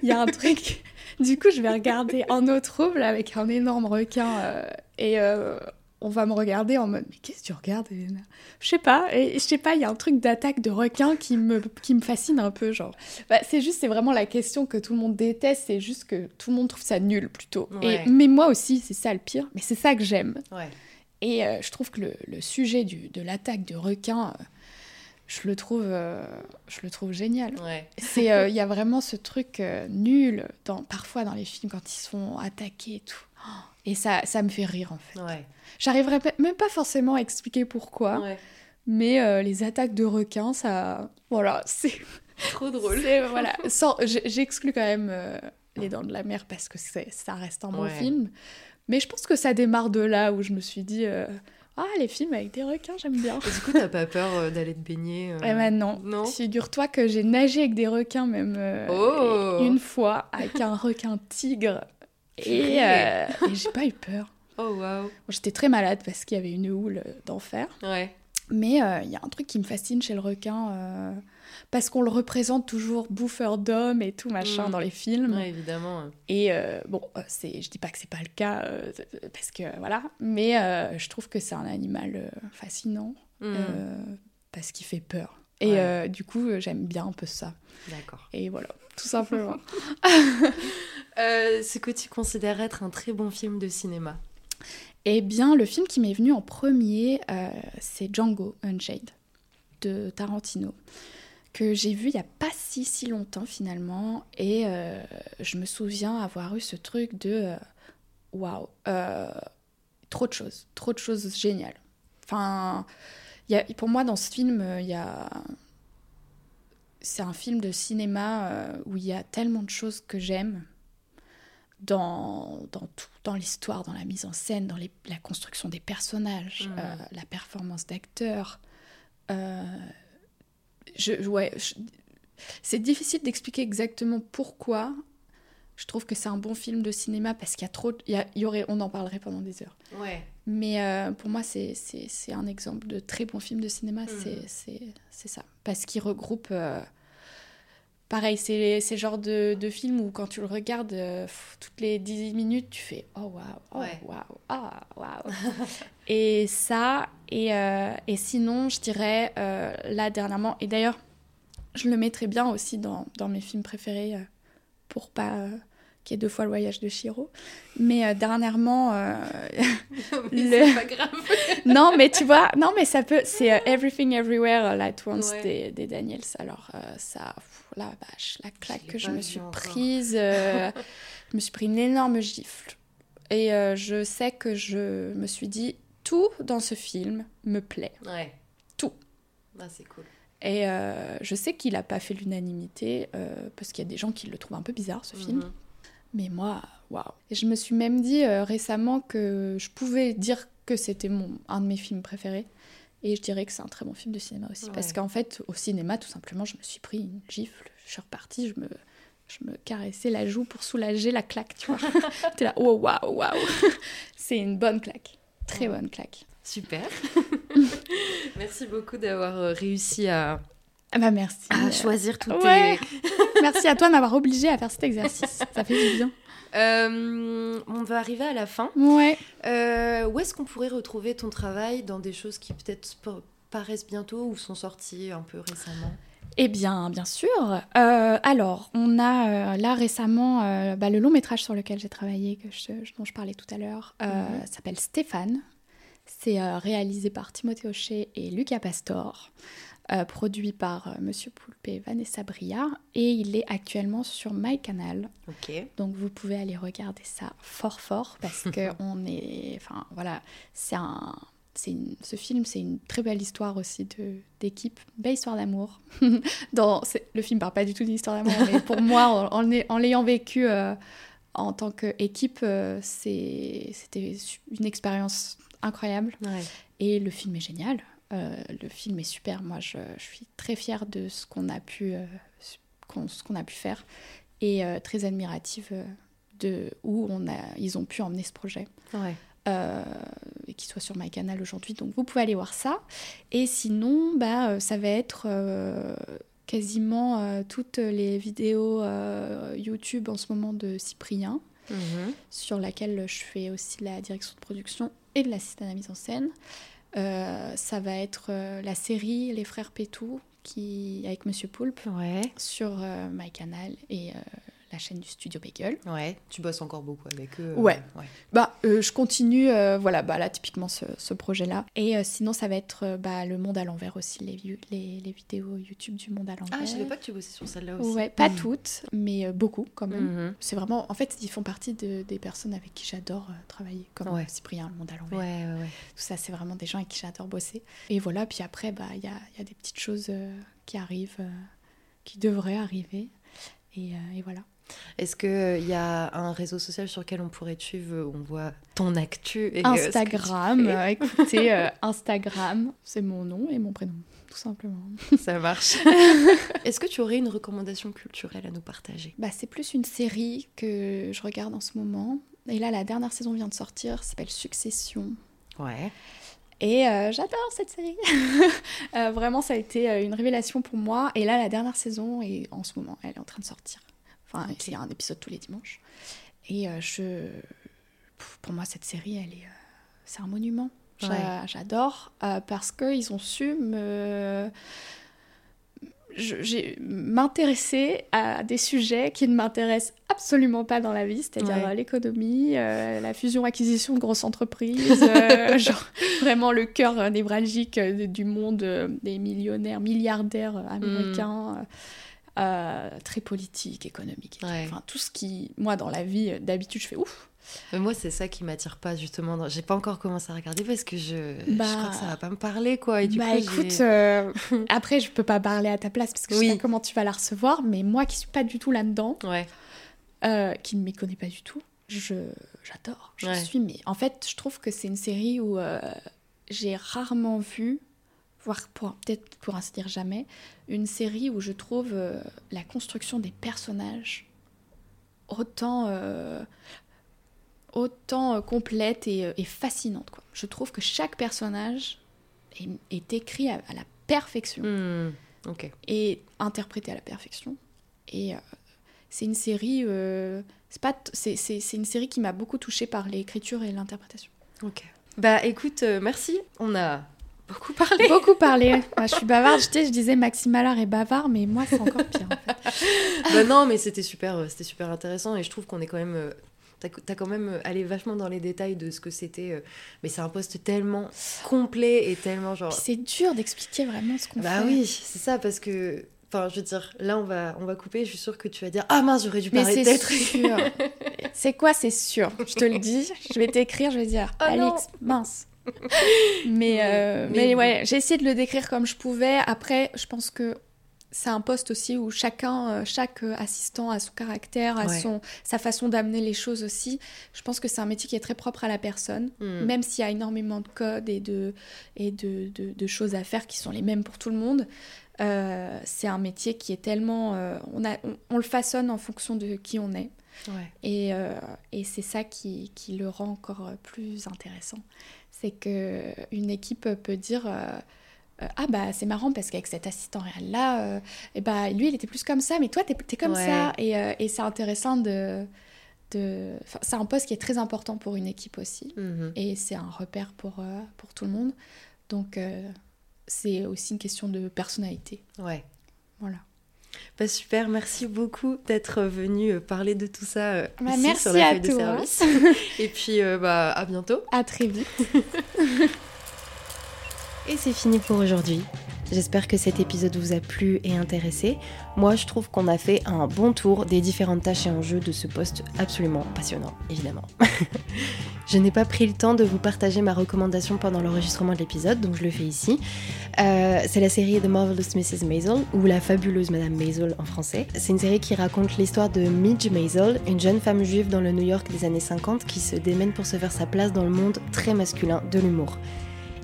il y a un truc. Du coup, je vais regarder En eau trouble avec un énorme requin euh, et euh, on va me regarder en mode mais qu'est-ce que tu regardes Elena? Je sais pas, et je sais pas, il y a un truc d'attaque de requin qui me, qui me fascine un peu, genre. Bah, c'est juste, c'est vraiment la question que tout le monde déteste, c'est juste que tout le monde trouve ça nul plutôt. Et, mais moi aussi, c'est ça le pire, mais c'est ça que j'aime. Et euh, je trouve que le, le sujet du, de l'attaque de requin je le trouve, euh, je le trouve génial. C'est, euh, il y a vraiment ce truc euh, nul dans, parfois dans les films quand ils sont attaqués et tout. Et ça, ça me fait rire en fait. Ouais. J'arriverai même pas forcément à expliquer pourquoi, mais les attaques de requins, ça, voilà, c'est trop drôle. voilà, j'exclus quand même les Dents de la Mer parce que ça reste un bon film, mais je pense que ça démarre de là où je me suis dit ah, les films avec des requins, j'aime bien. Et du coup, t'as pas peur euh, d'aller te baigner euh... Eh ben non. non? Figure-toi que j'ai nagé avec des requins même euh, oh. une fois, avec un requin tigre. Et, euh, et j'ai pas eu peur. Oh waouh. J'étais très malade parce qu'il y avait une houle d'enfer. Ouais. Mais il y a un truc qui me fascine chez le requin parce qu'on le représente toujours bouffeur d'hommes et tout machin mm. dans les films. évidemment. Et euh, bon, euh, c'est, je dis pas que c'est pas le cas euh, parce que voilà, mais je trouve que c'est un animal fascinant mm. parce qu'il fait peur. Et du coup, j'aime bien un peu ça. D'accord. Et voilà, tout simplement. ce que tu considères être un très bon film de cinéma Eh bien, le film qui m'est venu en premier, c'est Django Unchained de Tarantino que j'ai vu il n'y a pas si si longtemps finalement et euh, je me souviens avoir eu ce truc de euh, waouh wow, trop de choses trop de choses géniales enfin y a, pour moi dans ce film il y a c'est un film de cinéma euh, où il y a tellement de choses que j'aime dans, dans tout, dans l'histoire, dans la mise en scène, dans les, la construction des personnages, mmh. la performance d'acteurs, je, ouais, c'est difficile d'expliquer exactement pourquoi. Je trouve que c'est un bon film de cinéma parce qu'il y a trop. Il y, aurait, on en parlerait pendant des heures. Ouais. Mais euh, pour moi, c'est un exemple de très bon film de cinéma. Mhm. C'est ça. Parce qu'il regroupe. Euh, pareil, c'est le genre de, de, film où quand tu le regardes, euh, toutes les 10 minutes, tu fais Oh waouh, oh waouh, ah waouh. et ça, et, et, sinon, je dirais là dernièrement, et d'ailleurs, je le mettrais bien aussi dans, dans mes films préférés pour pas qui est deux fois le voyage de Shiro. Mais euh, dernièrement, euh, mais Le- pas grave. non, mais tu vois, non, mais ça peut. C'est euh, Everything Everywhere All at Once Ouais. des, des Daniels. Alors, euh, ça, pff, la vache, la claque que je me suis prise. je me suis pris une énorme gifle. Et je sais que je me suis dit, tout dans ce film me plaît. Ouais. Tout. Ah, c'est cool. Et je sais qu'il n'a pas fait l'unanimité, parce qu'il y a des gens qui le trouvent un peu bizarre, ce film. Mais moi, waouh. Et je me suis même dit euh, récemment que je pouvais dire que c'était mon un de mes films préférés. Et je dirais que c'est un très bon film de cinéma aussi. Parce qu'en fait, au cinéma, tout simplement, je me suis pris une gifle. Je suis repartie, je me, je me caressais la joue pour soulager la claque, tu vois. T'es là, oh waouh, waouh. C'est une bonne claque. Très Ouais. bonne claque. Super. Merci beaucoup d'avoir euh, réussi à, Ah bah merci. à choisir toutes ouais. tes... Merci à toi de m'avoir obligée à faire cet exercice. Ça fait du bien. Euh, on va arriver à la fin. Ouais. Euh, où est-ce qu'on pourrait retrouver ton travail dans des choses qui peut-être paraissent bientôt ou sont sorties un peu récemment? Eh bien, bien sûr. Euh, alors, on a euh, là récemment euh, bah, le long métrage sur lequel j'ai travaillé, que je- dont je parlais tout à l'heure, euh, Mhm. s'appelle Stéphane. C'est euh, réalisé par Timothée Hochet et Lucas Pastor, euh, produit par euh, Monsieur Poulpe et Vanessa Bria, et il est actuellement sur MyCanal. Ok. Donc vous pouvez aller regarder ça fort fort parce que on est, enfin voilà, c'est un, une- ce film, c'est une très belle histoire aussi de d'équipe, belle histoire d'amour. Dans le film parle pas du tout d'une histoire d'amour, mais pour moi, en, en l'ay- en l'ayant vécu euh, en tant qu'équipe, euh, c'était une expérience incroyable. Ouais. Et le film est génial. Euh, le film est super. Moi, je, je suis très fière de ce qu'on a pu, euh, ce qu'on a pu faire et euh, très admirative de où on a, ils ont pu emmener ce projet. Ouais. Et qui soit sur MyCanal aujourd'hui. Donc vous pouvez aller voir ça. Et sinon, bah, ça va être quasiment toutes les vidéos YouTube en ce moment de Cyprien Mhm. sur laquelle je fais aussi la direction de production et de l'assistance à la mise en scène. Euh, ça va être euh, la série Les Frères Pétou qui, avec Monsieur Poulpe Ouais. sur euh, MyCanal et euh, la chaîne du studio Bagel. Ouais. Tu bosses encore beaucoup avec eux. euh, Ouais. Bah, euh, je continue, euh, voilà, bah là, typiquement ce, ce projet-là. Et euh, sinon, ça va être bah, le monde à l'envers aussi, les, vi- les, les vidéos YouTube du monde à l'envers. Ah, je savais pas que tu bossais sur celle-là aussi. Ouais, pas toutes, mais beaucoup quand même. Mhm. C'est vraiment, en fait, ils font partie de- des personnes avec qui j'adore travailler, comme Ouais. Cyprien, le monde à l'envers. Ouais, ouais, ouais. Tout ça, c'est vraiment des gens avec qui j'adore bosser. Et voilà, puis après, bah, il y, a, il y a des petites choses qui arrivent, qui devraient arriver. Et, euh, et voilà. Est-ce qu'il y a un réseau social sur lequel on pourrait te suivre où on voit ton actu et euh, Instagram, euh, écoutez, euh, Instagram, c'est mon nom et mon prénom, tout simplement. Ça marche. Est-ce que tu aurais une recommandation culturelle à nous partager? Bah, c'est plus une série que je regarde en ce moment. Et là, la dernière saison vient de sortir, ça s'appelle Succession. Ouais. Et euh, j'adore cette série. Euh, vraiment, ça a été euh, une révélation pour moi. Et là, la dernière saison, et en ce moment, elle est en train de sortir. Enfin, Ok. il y a un épisode tous les dimanches. Et euh, je, pour moi, cette série, elle est, euh, c'est un monument. Ouais. J'adore euh, parce qu'ils ont su me m'intéresser à des sujets qui ne m'intéressent absolument pas dans la vie, c'est-à-dire Ouais. euh, l'économie, euh, la fusion-acquisition de grosses entreprises, euh, genre vraiment le cœur névralgique du monde des millionnaires, milliardaires euh, américains, euh, très politique, économique, et tout. Ouais. enfin tout ce qui, moi dans la vie, euh, d'habitude je fais ouf. Mais moi, c'est ça qui m'attire pas, justement. dans- J'ai pas encore commencé à regarder parce que je, je Bah- crois que ça va pas me parler, quoi. Et du bah coup, écoute, euh, après je peux pas parler à ta place parce que je sais pas comment tu vas la recevoir, mais moi qui suis pas du tout là-dedans, Ouais. euh, qui ne m'y connaît pas du tout, je j'adore, je Ouais. suis. Mais en fait, je trouve que c'est une série où j'ai rarement vu, voire peut-être pour ainsi dire jamais, une série où je trouve euh, la construction des personnages autant euh, autant euh, complète et, et fascinante. Quoi. Je trouve que chaque personnage est, est écrit à, à la perfection Hmm, et interprété à la perfection. Et euh, c'est une série, c'est pas, c'est, c'est, c'est une série qui m'a beaucoup touchée par l'écriture et l'interprétation. Ok. Bah écoute, merci. On a Beaucoup parlé. Beaucoup parlé. je suis bavarde. Je, je disais Maxime Allard est bavard, mais moi, c'est encore pire. bah non, mais c'était super, euh, c'était super intéressant et je trouve qu'on est quand même. Euh, t'as quand même euh, allé vachement dans les détails de ce que c'était. Mais c'est un poste tellement complet et tellement genre. C'est dur d'expliquer vraiment ce qu'on bah fait. Bah oui, c'est ça, parce que. Enfin, je veux dire, là, on va, on va couper. Je suis sûre que tu vas dire Ah mince, j'aurais dû parler c'est sûr. c'est quoi, c'est sûr? Je te le dis. Je vais t'écrire, je vais dire oh Alix, mince. Mais, euh, mais, ouais, j'ai essayé de le décrire comme je pouvais. Après, je pense que c'est un poste aussi où chacun, euh, chaque assistant a son caractère, a son, sa façon d'amener les choses aussi. Je pense que c'est un métier qui est très propre à la personne, hmm. même s'il y a énormément de codes et, de, et de, de, choses à faire qui sont les mêmes pour tout le monde. Euh, c'est un métier qui est tellement... on, a, on, le façonne en fonction de qui on est. Et, et c'est ça qui, qui, le rend encore plus intéressant. C'est que une équipe peut dire euh, euh, ah bah c'est marrant parce qu'avec cet assistant réel là et euh, eh bah lui il était plus comme ça mais toi t'es es comme ça. Et, et c'est intéressant de, de... c'est un poste qui est très important pour une équipe aussi. Mhm. et c'est un repère pour, pour tout le monde. Donc c'est aussi une question de personnalité. Ouais. Voilà bah, super, merci beaucoup d'être venu parler de tout ça bah, ici merci sur la feuille de service. Et puis bah, à bientôt. À très vite. Et c'est fini pour aujourd'hui. J'espère que cet épisode vous a plu et intéressé. Moi, je trouve qu'on a fait un bon tour des différentes tâches et enjeux de ce poste absolument passionnant, évidemment. je n'ai pas pris le temps de vous partager ma recommandation pendant l'enregistrement de l'épisode, donc je le fais ici. Euh, c'est la série The Marvelous Mrs. Maisel, ou La fabuleuse Madame Maisel en français. C'est une série qui raconte l'histoire de Midge Maisel, une jeune femme juive dans le New York des années 50 qui se démène pour se faire sa place dans le monde très masculin de l'humour.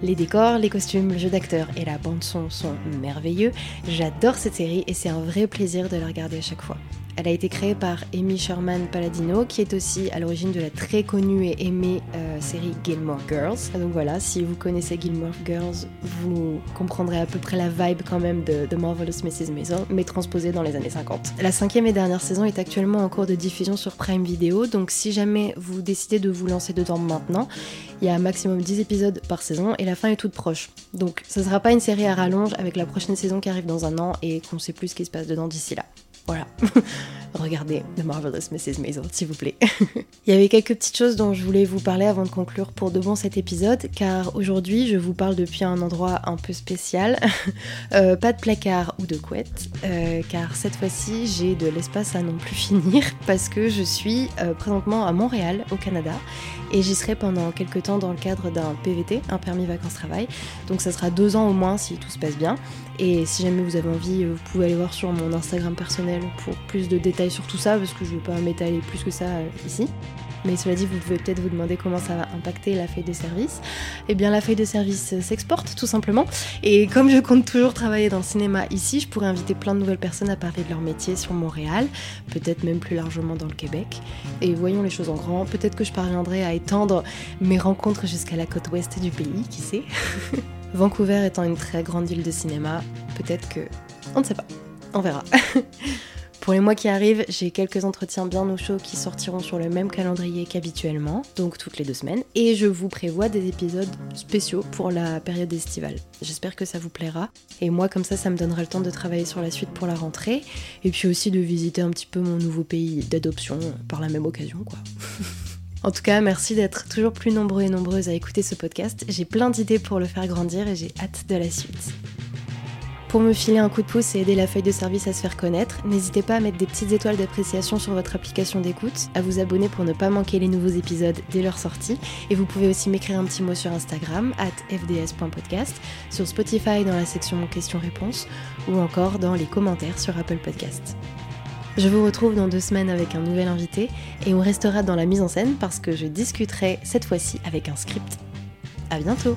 Les décors, les costumes, le jeu d'acteur et la bande son sont merveilleux. J'adore cette série et c'est un vrai plaisir de la regarder à chaque fois. Elle a été créée par Amy Sherman Palladino, qui est aussi à l'origine de la très connue et aimée euh, série Gilmore Girls. Donc voilà, si vous connaissez Gilmore Girls, vous comprendrez à peu près la vibe quand même de, Marvelous Mrs. Maison, mais transposée dans les années 50. La cinquième et dernière saison est actuellement en cours de diffusion sur Prime Video, donc si jamais vous décidez de vous lancer dedans maintenant, il y a un maximum 10 épisodes par saison et la fin est toute proche. Donc ce sera pas une série à rallonge avec la prochaine saison qui arrive dans un an et qu'on sait plus ce qui se passe dedans d'ici là. Voilà. Regardez The Marvelous Mrs. Maisel, s'il vous plaît. Il y avait quelques petites choses dont je voulais vous parler avant de conclure pour de bon cet épisode, car aujourd'hui je vous parle depuis un endroit un peu spécial. Euh, pas de placard ou de couette, euh, car cette fois-ci j'ai de l'espace à non plus finir, parce que je suis euh, présentement à Montréal, au Canada, et j'y serai pendant quelques temps dans le cadre d'un PVT, un permis vacances-travail. Donc ça sera deux ans au moins si tout se passe bien. Et si jamais vous avez envie, vous pouvez aller voir sur mon Instagram personnel pour plus de détails sur tout ça, parce que je ne vais pas m'étaler plus que ça euh, ici. Mais cela dit, vous pouvez peut-être vous demander comment ça va impacter la feuille de service. Eh bien, la feuille de service euh, s'exporte tout simplement. Et comme je compte toujours travailler dans le cinéma ici, je pourrais inviter plein de nouvelles personnes à parler de leur métier sur Montréal, peut-être même plus largement dans le Québec. Et voyons les choses en grand, peut-être que je parviendrai à étendre mes rencontres jusqu'à la côte ouest du pays, qui sait. Vancouver étant une très grande ville de cinéma, peut-être que... On ne sait pas. On verra. Pour les mois qui arrivent, j'ai quelques entretiens bien au chaud qui sortiront sur le même calendrier qu'habituellement, donc toutes les deux semaines, et je vous prévois des épisodes spéciaux pour la période estivale. J'espère que ça vous plaira, et moi comme ça, ça me donnera le temps de travailler sur la suite pour la rentrée, et puis aussi de visiter un petit peu mon nouveau pays d'adoption par la même occasion, quoi. En tout cas, merci d'être toujours plus nombreux et nombreuses à écouter ce podcast. J'ai plein d'idées pour le faire grandir et j'ai hâte de la suite. Pour me filer un coup de pouce et aider la feuille de service à se faire connaître, n'hésitez pas à mettre des petites étoiles d'appréciation sur votre application d'écoute, à vous abonner pour ne pas manquer les nouveaux épisodes dès leur sortie, et vous pouvez aussi m'écrire un petit mot sur Instagram, at fds.podcast, sur Spotify dans la section questions-réponses, ou encore dans les commentaires sur Apple Podcast. Je vous retrouve dans deux semaines avec un nouvel invité, et on restera dans la mise en scène parce que je discuterai cette fois-ci avec un script. À bientôt!